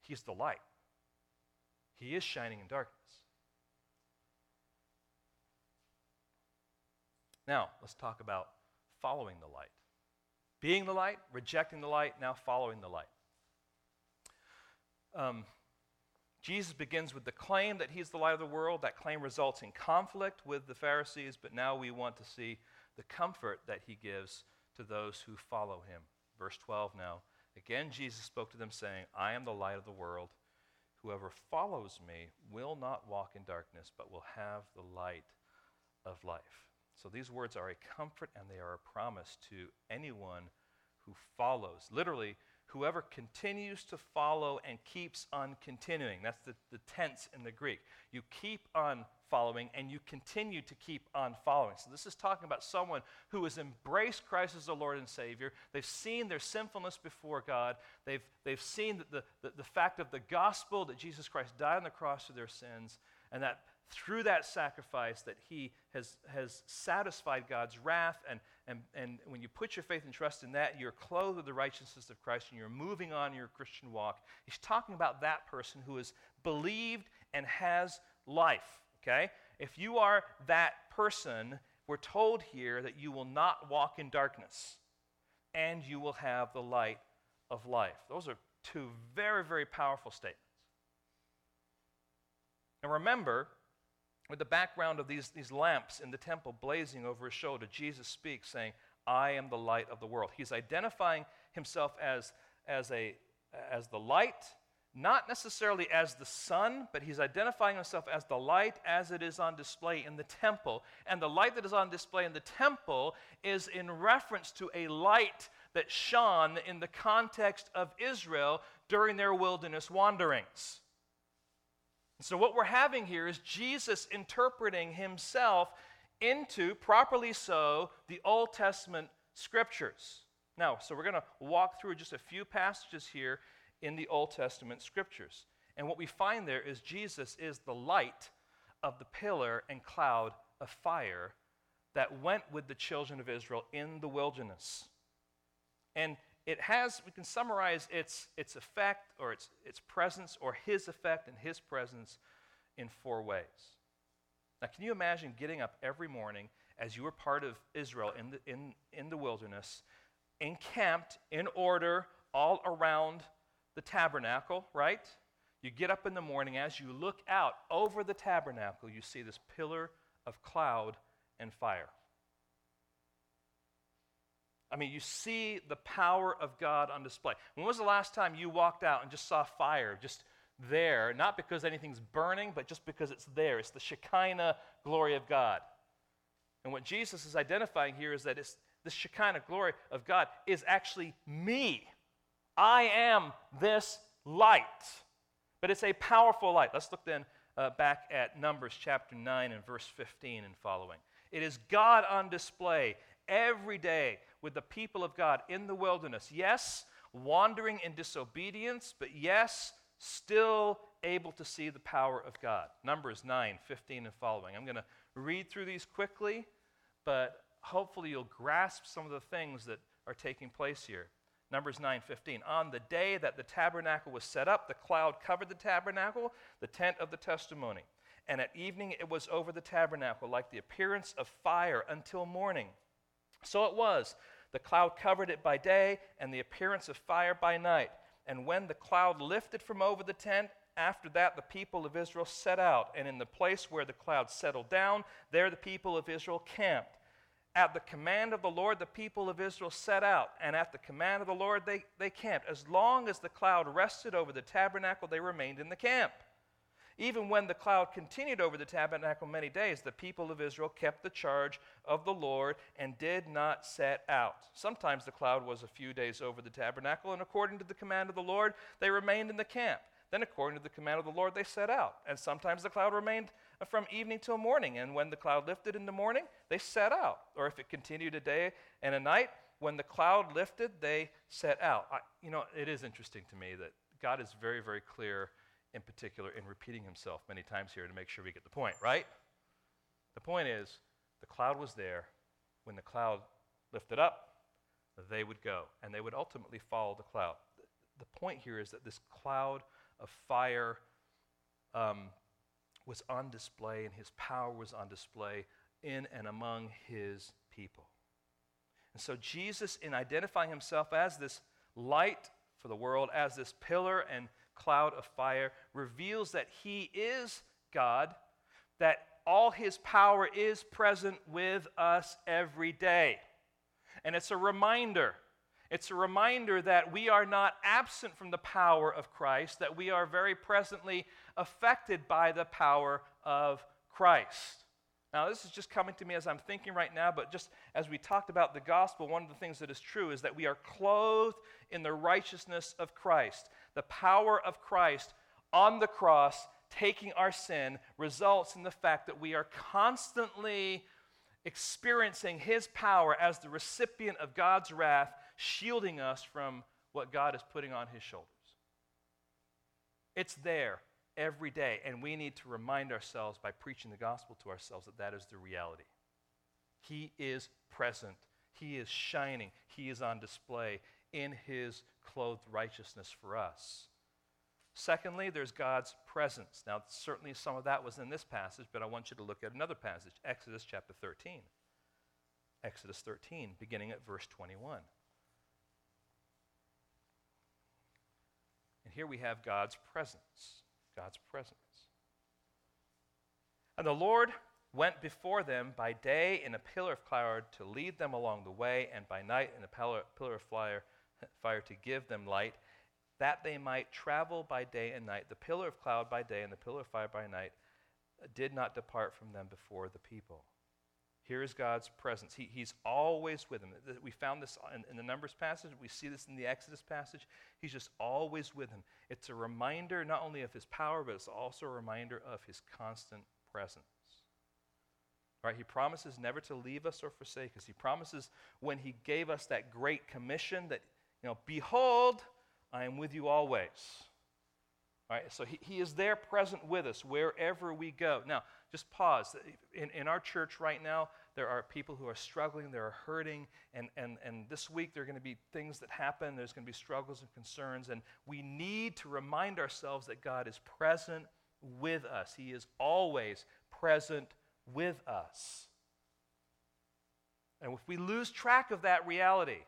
He's the light. He is shining in darkness. Now, let's talk about following the light. Being the light, rejecting the light, now following the light. Um, Jesus begins with the claim that he's the light of the world. That claim results in conflict with the Pharisees, but now we want to see the comfort that he gives to those who follow him. Verse 12 now. Again, Jesus spoke to them, saying, I am the light of the world. Whoever follows me will not walk in darkness, but will have the light of life. So these words are a comfort and they are a promise to anyone who follows. Literally, whoever continues to follow and keeps on continuing. That's the, the tense in the Greek. You keep on following and you continue to keep on following. So, this is talking about someone who has embraced Christ as the Lord and Savior. They've seen their sinfulness before God. They've, they've seen the, the, the fact of the gospel that Jesus Christ died on the cross for their sins, and that through that sacrifice that he has, has satisfied God's wrath. And, and, and when you put your faith and trust in that, you're clothed with the righteousness of Christ and you're moving on your Christian walk. He's talking about that person who has believed and has life, okay? If you are that person, we're told here that you will not walk in darkness and you will have the light of life. Those are two very, very powerful statements. And remember, with the background of these, these lamps in the temple blazing over his shoulder, Jesus speaks, saying, I am the light of the world. He's identifying himself as, as, a, as the light, not necessarily as the sun, but he's identifying himself as the light as it is on display in the temple. And the light that is on display in the temple is in reference to a light that shone in the context of Israel during their wilderness wanderings. So, what we're having here is Jesus interpreting himself into, properly so, the Old Testament scriptures. Now, so we're going to walk through just a few passages here in the Old Testament scriptures. And what we find there is Jesus is the light of the pillar and cloud of fire that went with the children of Israel in the wilderness. And it has, we can summarize its, its effect or its, its presence or his effect and his presence in four ways. Now, can you imagine getting up every morning as you were part of Israel in the, in, in the wilderness, encamped in order all around the tabernacle, right? You get up in the morning, as you look out over the tabernacle, you see this pillar of cloud and fire. I mean, you see the power of God on display. When was the last time you walked out and just saw fire just there? Not because anything's burning, but just because it's there. It's the Shekinah glory of God. And what Jesus is identifying here is that it's, the Shekinah glory of God is actually me. I am this light. But it's a powerful light. Let's look then uh, back at Numbers chapter 9 and verse 15 and following. It is God on display every day with the people of God in the wilderness. Yes, wandering in disobedience, but yes, still able to see the power of God. Numbers 9, 15, and following. I'm going to read through these quickly, but hopefully you'll grasp some of the things that are taking place here. Numbers 9:15. On the day that the tabernacle was set up, the cloud covered the tabernacle, the tent of the testimony. And at evening it was over the tabernacle like the appearance of fire until morning. So it was. The cloud covered it by day, and the appearance of fire by night. And when the cloud lifted from over the tent, after that the people of Israel set out. And in the place where the cloud settled down, there the people of Israel camped. At the command of the Lord, the people of Israel set out, and at the command of the Lord, they, they camped. As long as the cloud rested over the tabernacle, they remained in the camp. Even when the cloud continued over the tabernacle many days, the people of Israel kept the charge of the Lord and did not set out. Sometimes the cloud was a few days over the tabernacle, and according to the command of the Lord, they remained in the camp. Then, according to the command of the Lord, they set out. And sometimes the cloud remained from evening till morning. And when the cloud lifted in the morning, they set out. Or if it continued a day and a night, when the cloud lifted, they set out. I, you know, it is interesting to me that God is very, very clear in particular in repeating himself many times here to make sure we get the point, right? The point is, the cloud was there. When the cloud lifted up, they would go, and they would ultimately follow the cloud. The point here is that this cloud of fire um, was on display, and his power was on display in and among his people. And so, Jesus, in identifying himself as this light for the world, as this pillar and cloud of fire reveals that he is God, that all his power is present with us every day. And it's a reminder. It's a reminder that we are not absent from the power of Christ, that we are very presently affected by the power of Christ. Now, this is just coming to me as I'm thinking right now, but just as we talked about the gospel, one of the things that is true is that we are clothed in the righteousness of Christ. The power of Christ on the cross, taking our sin, results in the fact that we are constantly experiencing His power as the recipient of God's wrath, shielding us from what God is putting on His shoulders. It's there every day. And we need to remind ourselves by preaching the gospel to ourselves that that is the reality. He is present, He is shining, He is on display in His clothed righteousness for us. Secondly, there's God's presence. Now, certainly some of that was in this passage, but I want you to look at another passage, Exodus chapter 13. Exodus 13, beginning at verse 21. And here we have God's presence. God's presence. And the Lord went before them by day in a pillar of cloud to lead them along the way, and by night in a pillar, of fire, fire to give them light, that they might travel by day and night. The pillar of cloud by day and the pillar of fire by night did not depart from them before the people. Here is God's presence. He, he's always with them. We found this in, in, the Numbers passage. We see this in the Exodus passage. He's just always with them. It's a reminder not only of his power, but it's also a reminder of his constant presence. Right? He promises never to leave us or forsake us. He promises when he gave us that great commission that, you know, behold, I am with you always. Right? So he, he is there present with us wherever we go. Now, just pause. In, in our church right now, there are people who are struggling, they are hurting, and, and, and this week there are going to be things that happen. There's going to be struggles and concerns, and we need to remind ourselves that God is present with us. He is always present with us. And if we lose track of that reality,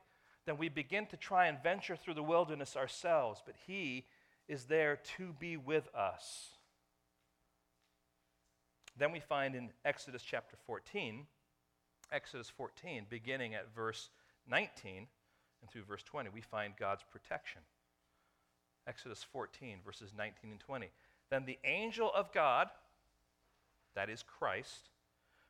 then we begin to try and venture through the wilderness ourselves, but He is there to be with us. Then we find in Exodus chapter 14, Exodus 14, beginning at verse 19 and through verse 20, we find God's protection. Exodus 14, verses 19 and 20. Then the angel of God, that is Christ,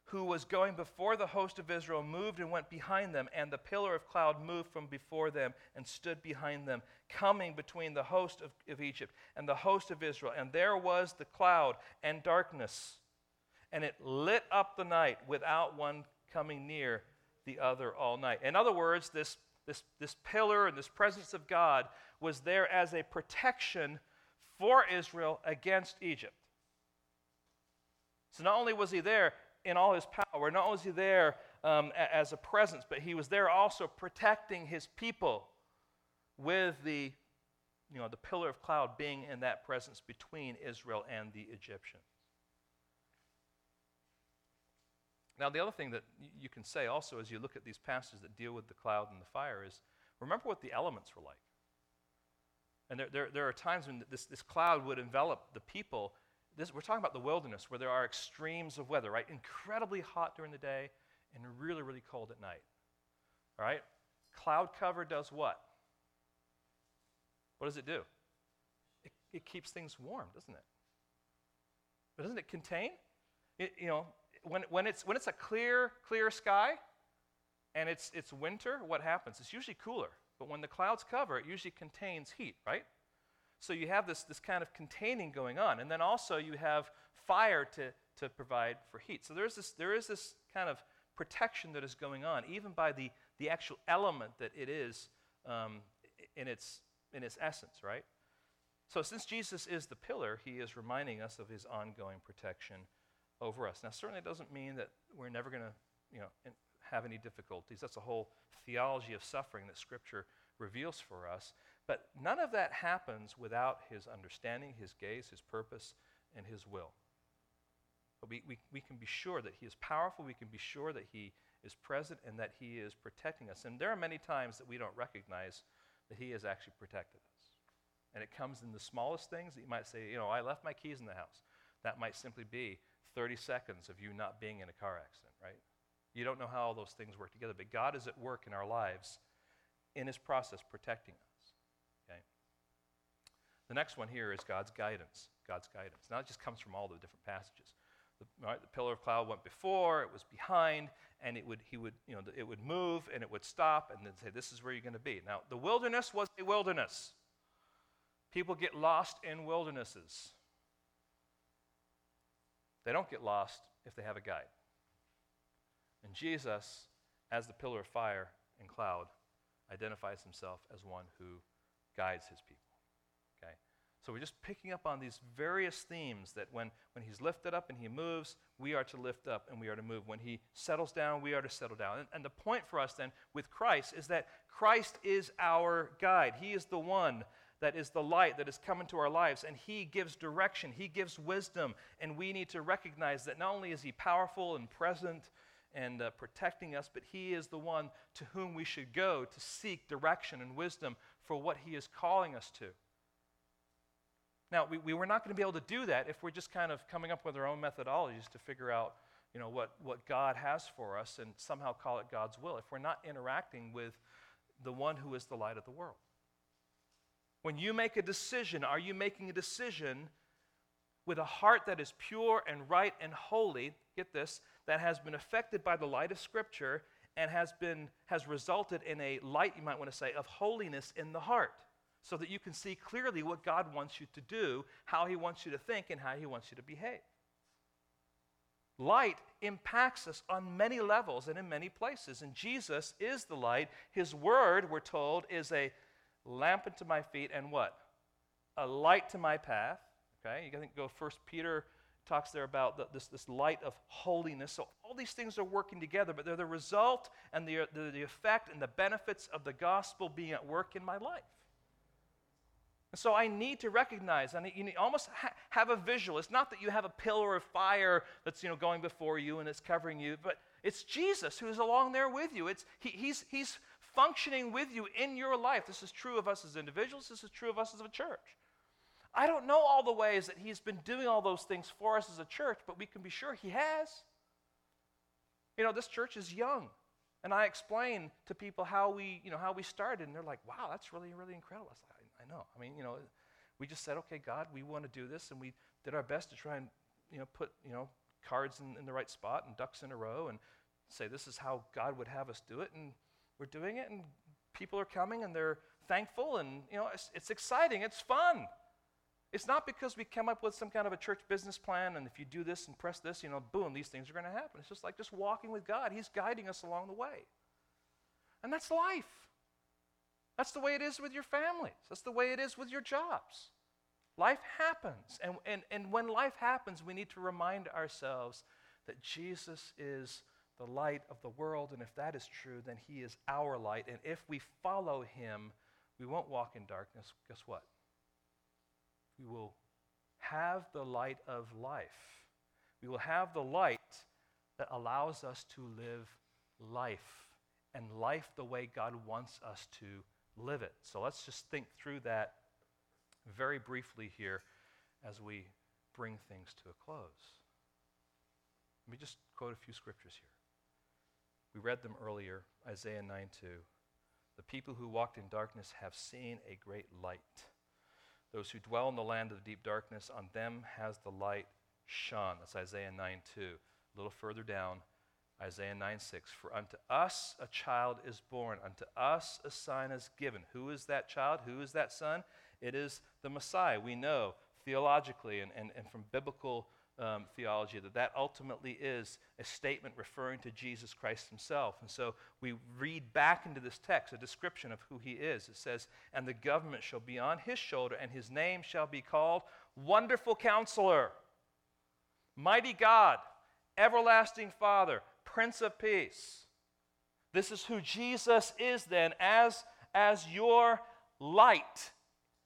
who was going before the host of Israel moved and went behind them, and the pillar of cloud moved from before them and stood behind them, coming between the host of, of Egypt and the host of Israel. And there was the cloud and darkness, and it lit up the night without one coming near the other all night. In other words, this, this, this pillar and this presence of God was there as a protection for Israel against Egypt. So not only was he there, in all his power. Not only was he there um, as a presence, but he was there also protecting his people with the, you know, the pillar of cloud being in that presence between Israel and the Egyptians. Now, the other thing that you can say also as you look at these passages that deal with the cloud and the fire is remember what the elements were like. And there, there, there are times when this, this cloud would envelop the people this, we're talking about the wilderness where there are extremes of weather, right? Incredibly hot during the day and really, really cold at night. All right? Cloud cover does what? What does it do? It, it keeps things warm, doesn't it? But doesn't it contain? It, you know, when, when, it's, when it's a clear, clear sky and it's, it's winter, what happens? It's usually cooler. But when the clouds cover, it usually contains heat, right? So you have this, this kind of containing going on. And then also you have fire to, to provide for heat. So there's this, there is this kind of protection that is going on, even by the, the actual element that it is um, in, its, in its essence, right? So since Jesus is the pillar, he is reminding us of his ongoing protection over us. Now, certainly it doesn't mean that we're never going to, you know, have any difficulties. That's a whole theology of suffering that Scripture reveals for us. But none of that happens without his understanding, his gaze, his purpose, and his will. But we, we, we can be sure that he is powerful, we can be sure that he is present, and that he is protecting us. And there are many times that we don't recognize that he has actually protected us. And it comes in the smallest things that you might say, you know, I left my keys in the house. That might simply be 30 seconds of you not being in a car accident, right? You don't know how all those things work together, but God is at work in our lives in his process protecting us. The next one here is God's guidance. God's guidance. Now, it just comes from all the different passages. The, right, the pillar of cloud went before, it was behind, and it would, he would, you know, it would move and it would stop and then say, This is where you're going to be. Now, the wilderness was a wilderness. People get lost in wildernesses. They don't get lost if they have a guide. And Jesus, as the pillar of fire and cloud, identifies himself as one who guides his people. So we're just picking up on these various themes that when, when he's lifted up and he moves, we are to lift up and we are to move. When he settles down, we are to settle down. And, and the point for us then with Christ is that Christ is our guide. He is the one that is the light that has come into our lives, and He gives direction, He gives wisdom, and we need to recognize that not only is He powerful and present and uh, protecting us, but He is the one to whom we should go to seek direction and wisdom for what He is calling us to. Now, we, we were not going to be able to do that if we're just kind of coming up with our own methodologies to figure out, you know, what, what God has for us and somehow call it God's will if we're not interacting with the one who is the light of the world. When you make a decision, are you making a decision with a heart that is pure and right and holy, get this, that has been affected by the light of Scripture and has, been, has resulted in a light, you might want to say, of holiness in the heart so that you can see clearly what God wants you to do, how He wants you to think, and how He wants you to behave. Light impacts us on many levels and in many places, and Jesus is the light. His word, we're told, is a lamp unto my feet and what? A light to my path. Okay, you can go First Peter talks there about the, this, this light of holiness. So all these things are working together, but they're the result and the, the, the effect and the benefits of the gospel being at work in my life. And so I need to recognize, and you need almost ha- have a visual. It's not that you have a pillar of fire that's you know, going before you and it's covering you, but it's Jesus who's along there with you. It's, he, he's, he's functioning with you in your life. This is true of us as individuals, this is true of us as a church. I don't know all the ways that he's been doing all those things for us as a church, but we can be sure he has. You know, this church is young. And I explain to people how we, you know, how we started, and they're like, wow, that's really, really incredible. I, like, I, I know. I mean, you know, we just said, okay, God, we want to do this, and we did our best to try and, you know, put, you know, cards in, in the right spot and ducks in a row and say this is how God would have us do it, and we're doing it, and people are coming, and they're thankful, and, you know, it's, it's exciting, it's fun. It's not because we come up with some kind of a church business plan and if you do this and press this, you know, boom, these things are going to happen. It's just like just walking with God. He's guiding us along the way. And that's life. That's the way it is with your families. That's the way it is with your jobs. Life happens. And, and, and when life happens, we need to remind ourselves that Jesus is the light of the world. And if that is true, then he is our light. And if we follow him, we won't walk in darkness. Guess what? we will have the light of life. We will have the light that allows us to live life and life the way God wants us to live it. So let's just think through that very briefly here as we bring things to a close. Let me just quote a few scriptures here. We read them earlier, Isaiah 9 2. The people who walked in darkness have seen a great light. Those who dwell in the land of deep darkness, on them has the light shone. That's Isaiah 9 2. A little further down, Isaiah 9 6. For unto us a child is born, unto us a son is given. Who is that child? Who is that son? It is the Messiah. We know theologically and, and, and from biblical um, theology that that ultimately is a statement referring to Jesus Christ himself. And so we read back into this text a description of who he is. It says, And the government shall be on his shoulder, and his name shall be called Wonderful Counselor, Mighty God, Everlasting Father, Prince of Peace. This is who Jesus is then as, as your light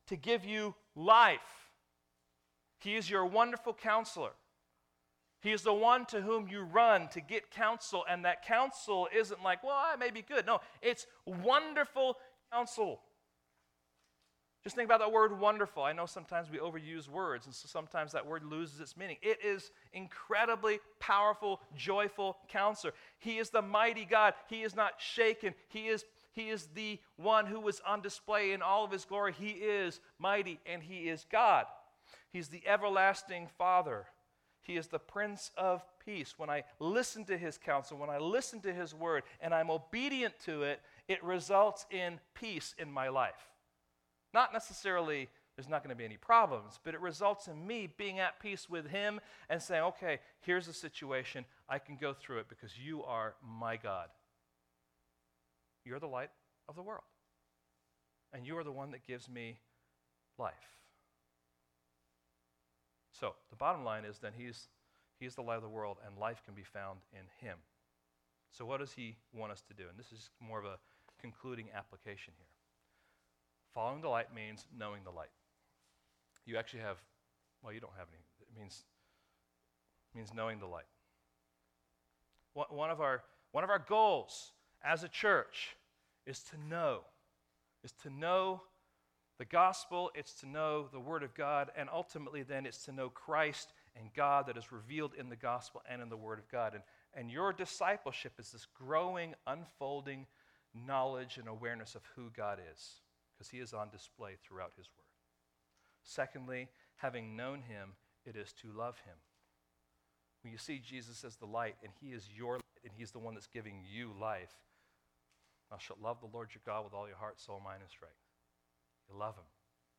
to give you life. He is your wonderful counselor. He is the one to whom you run to get counsel, and that counsel isn't like, well, I may be good. No, it's wonderful counsel. Just think about that word wonderful. I know sometimes we overuse words, and so sometimes that word loses its meaning. It is incredibly powerful, joyful counselor. He is the mighty God. He is not shaken. He is, he is the one who was on display in all of his glory. He is mighty, and he is God. He's the everlasting Father. He is the Prince of Peace. When I listen to his counsel, when I listen to his word, and I'm obedient to it, it results in peace in my life. Not necessarily there's not going to be any problems, but it results in me being at peace with him and saying, okay, here's the situation. I can go through it because you are my God. You're the light of the world. And you are the one that gives me life. So the bottom line is then he's, he's the light of the world, and life can be found in him. So, what does he want us to do? And this is more of a concluding application here. Following the light means knowing the light. You actually have, well, you don't have any. It means, means knowing the light. One of, our, one of our goals as a church is to know, is to know the gospel, it's to know the Word of God, and ultimately, then, it's to know Christ and God that is revealed in the gospel and in the Word of God. And, and your discipleship is this growing, unfolding knowledge and awareness of who God is, because He is on display throughout His Word. Secondly, having known Him, it is to love Him. when you see Jesus as the light and he is your light and he's the one that's giving you life, thou shalt love the Lord your God with all your heart, soul, mind, and strength. You love him.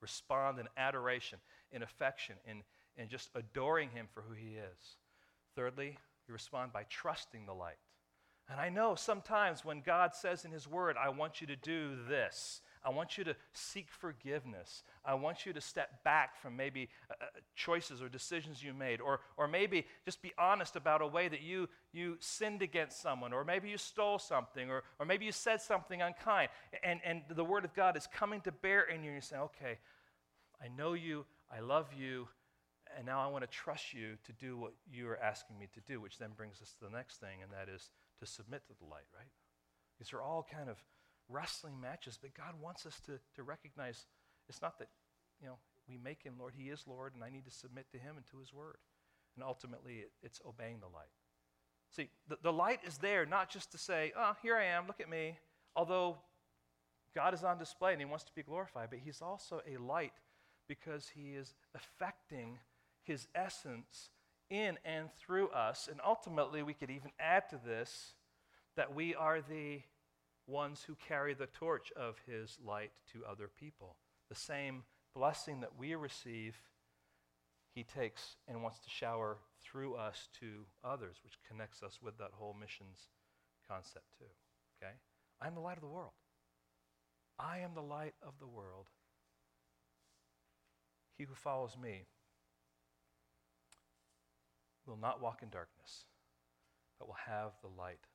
Respond in adoration, in affection, in, in just adoring him for who he is. Thirdly, you respond by trusting the light. And I know sometimes when God says in his word, I want you to do this, I want you to seek forgiveness. I want you to step back from maybe uh, uh, choices or decisions you made, or, or maybe just be honest about a way that you, you sinned against someone, or maybe you stole something, or, or maybe you said something unkind. And, and the Word of God is coming to bear in you, and you say, okay, I know you, I love you, and now I want to trust you to do what you are asking me to do, which then brings us to the next thing, and that is to submit to the light, right? These are all kind of wrestling matches, but God wants us to, to recognize it's not that, you know, we make him Lord. He is Lord, and I need to submit to him and to his word. And ultimately, it, it's obeying the light. See, the, the light is there not just to say, oh, here I am, look at me. Although God is on display and he wants to be glorified, but he's also a light because he is affecting his essence in and through us. And ultimately, we could even add to this that we are the ones who carry the torch of his light to other people. The same blessing that we receive, he takes and wants to shower through us to others, which connects us with that whole missions concept, too. Okay? I'm the light of the world. I am the light of the world. He who follows me will not walk in darkness, but will have the light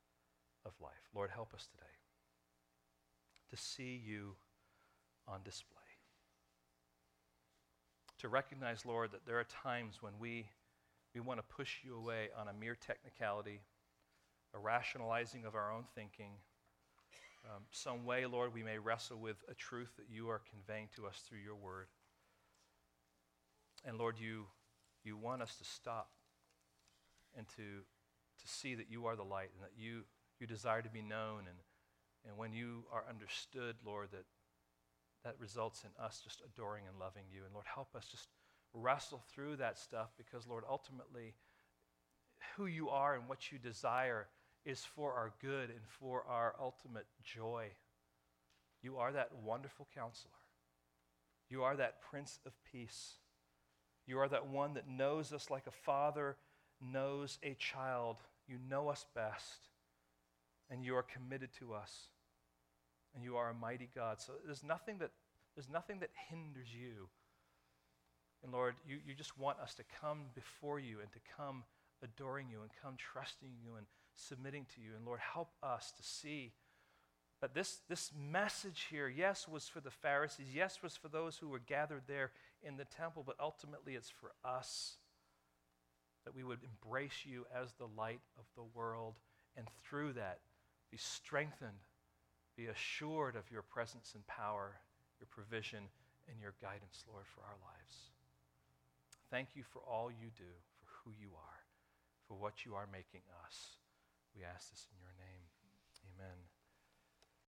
of life. Lord, help us today to see you on display. To recognize, Lord, that there are times when we, we want to push you away on a mere technicality, a rationalizing of our own thinking. Um, some way, Lord, we may wrestle with a truth that you are conveying to us through your word. And Lord, you, you want us to stop and to, to see that you are the light and that you, you desire to be known and and when you are understood, Lord, that that results in us just adoring and loving you. And Lord, help us just wrestle through that stuff because, Lord, ultimately, who you are and what you desire is for our good and for our ultimate joy. You are that wonderful counselor. You are that Prince of Peace. You are that one that knows us like a father knows a child. You know us best, and you are committed to us and you are a mighty God. So there's nothing that, there's nothing that hinders you. And Lord, you, you just want us to come before you and to come adoring you and come trusting you and submitting to you. And Lord, help us to see that this, this message here, yes, was for the Pharisees, yes, was for those who were gathered there in the temple, but ultimately it's for us that we would embrace you as the light of the world and through that be strengthened be assured of your presence and power, your provision, and your guidance, Lord, for our lives. Thank you for all you do, for who you are, for what you are making us. We ask this in your name. Amen.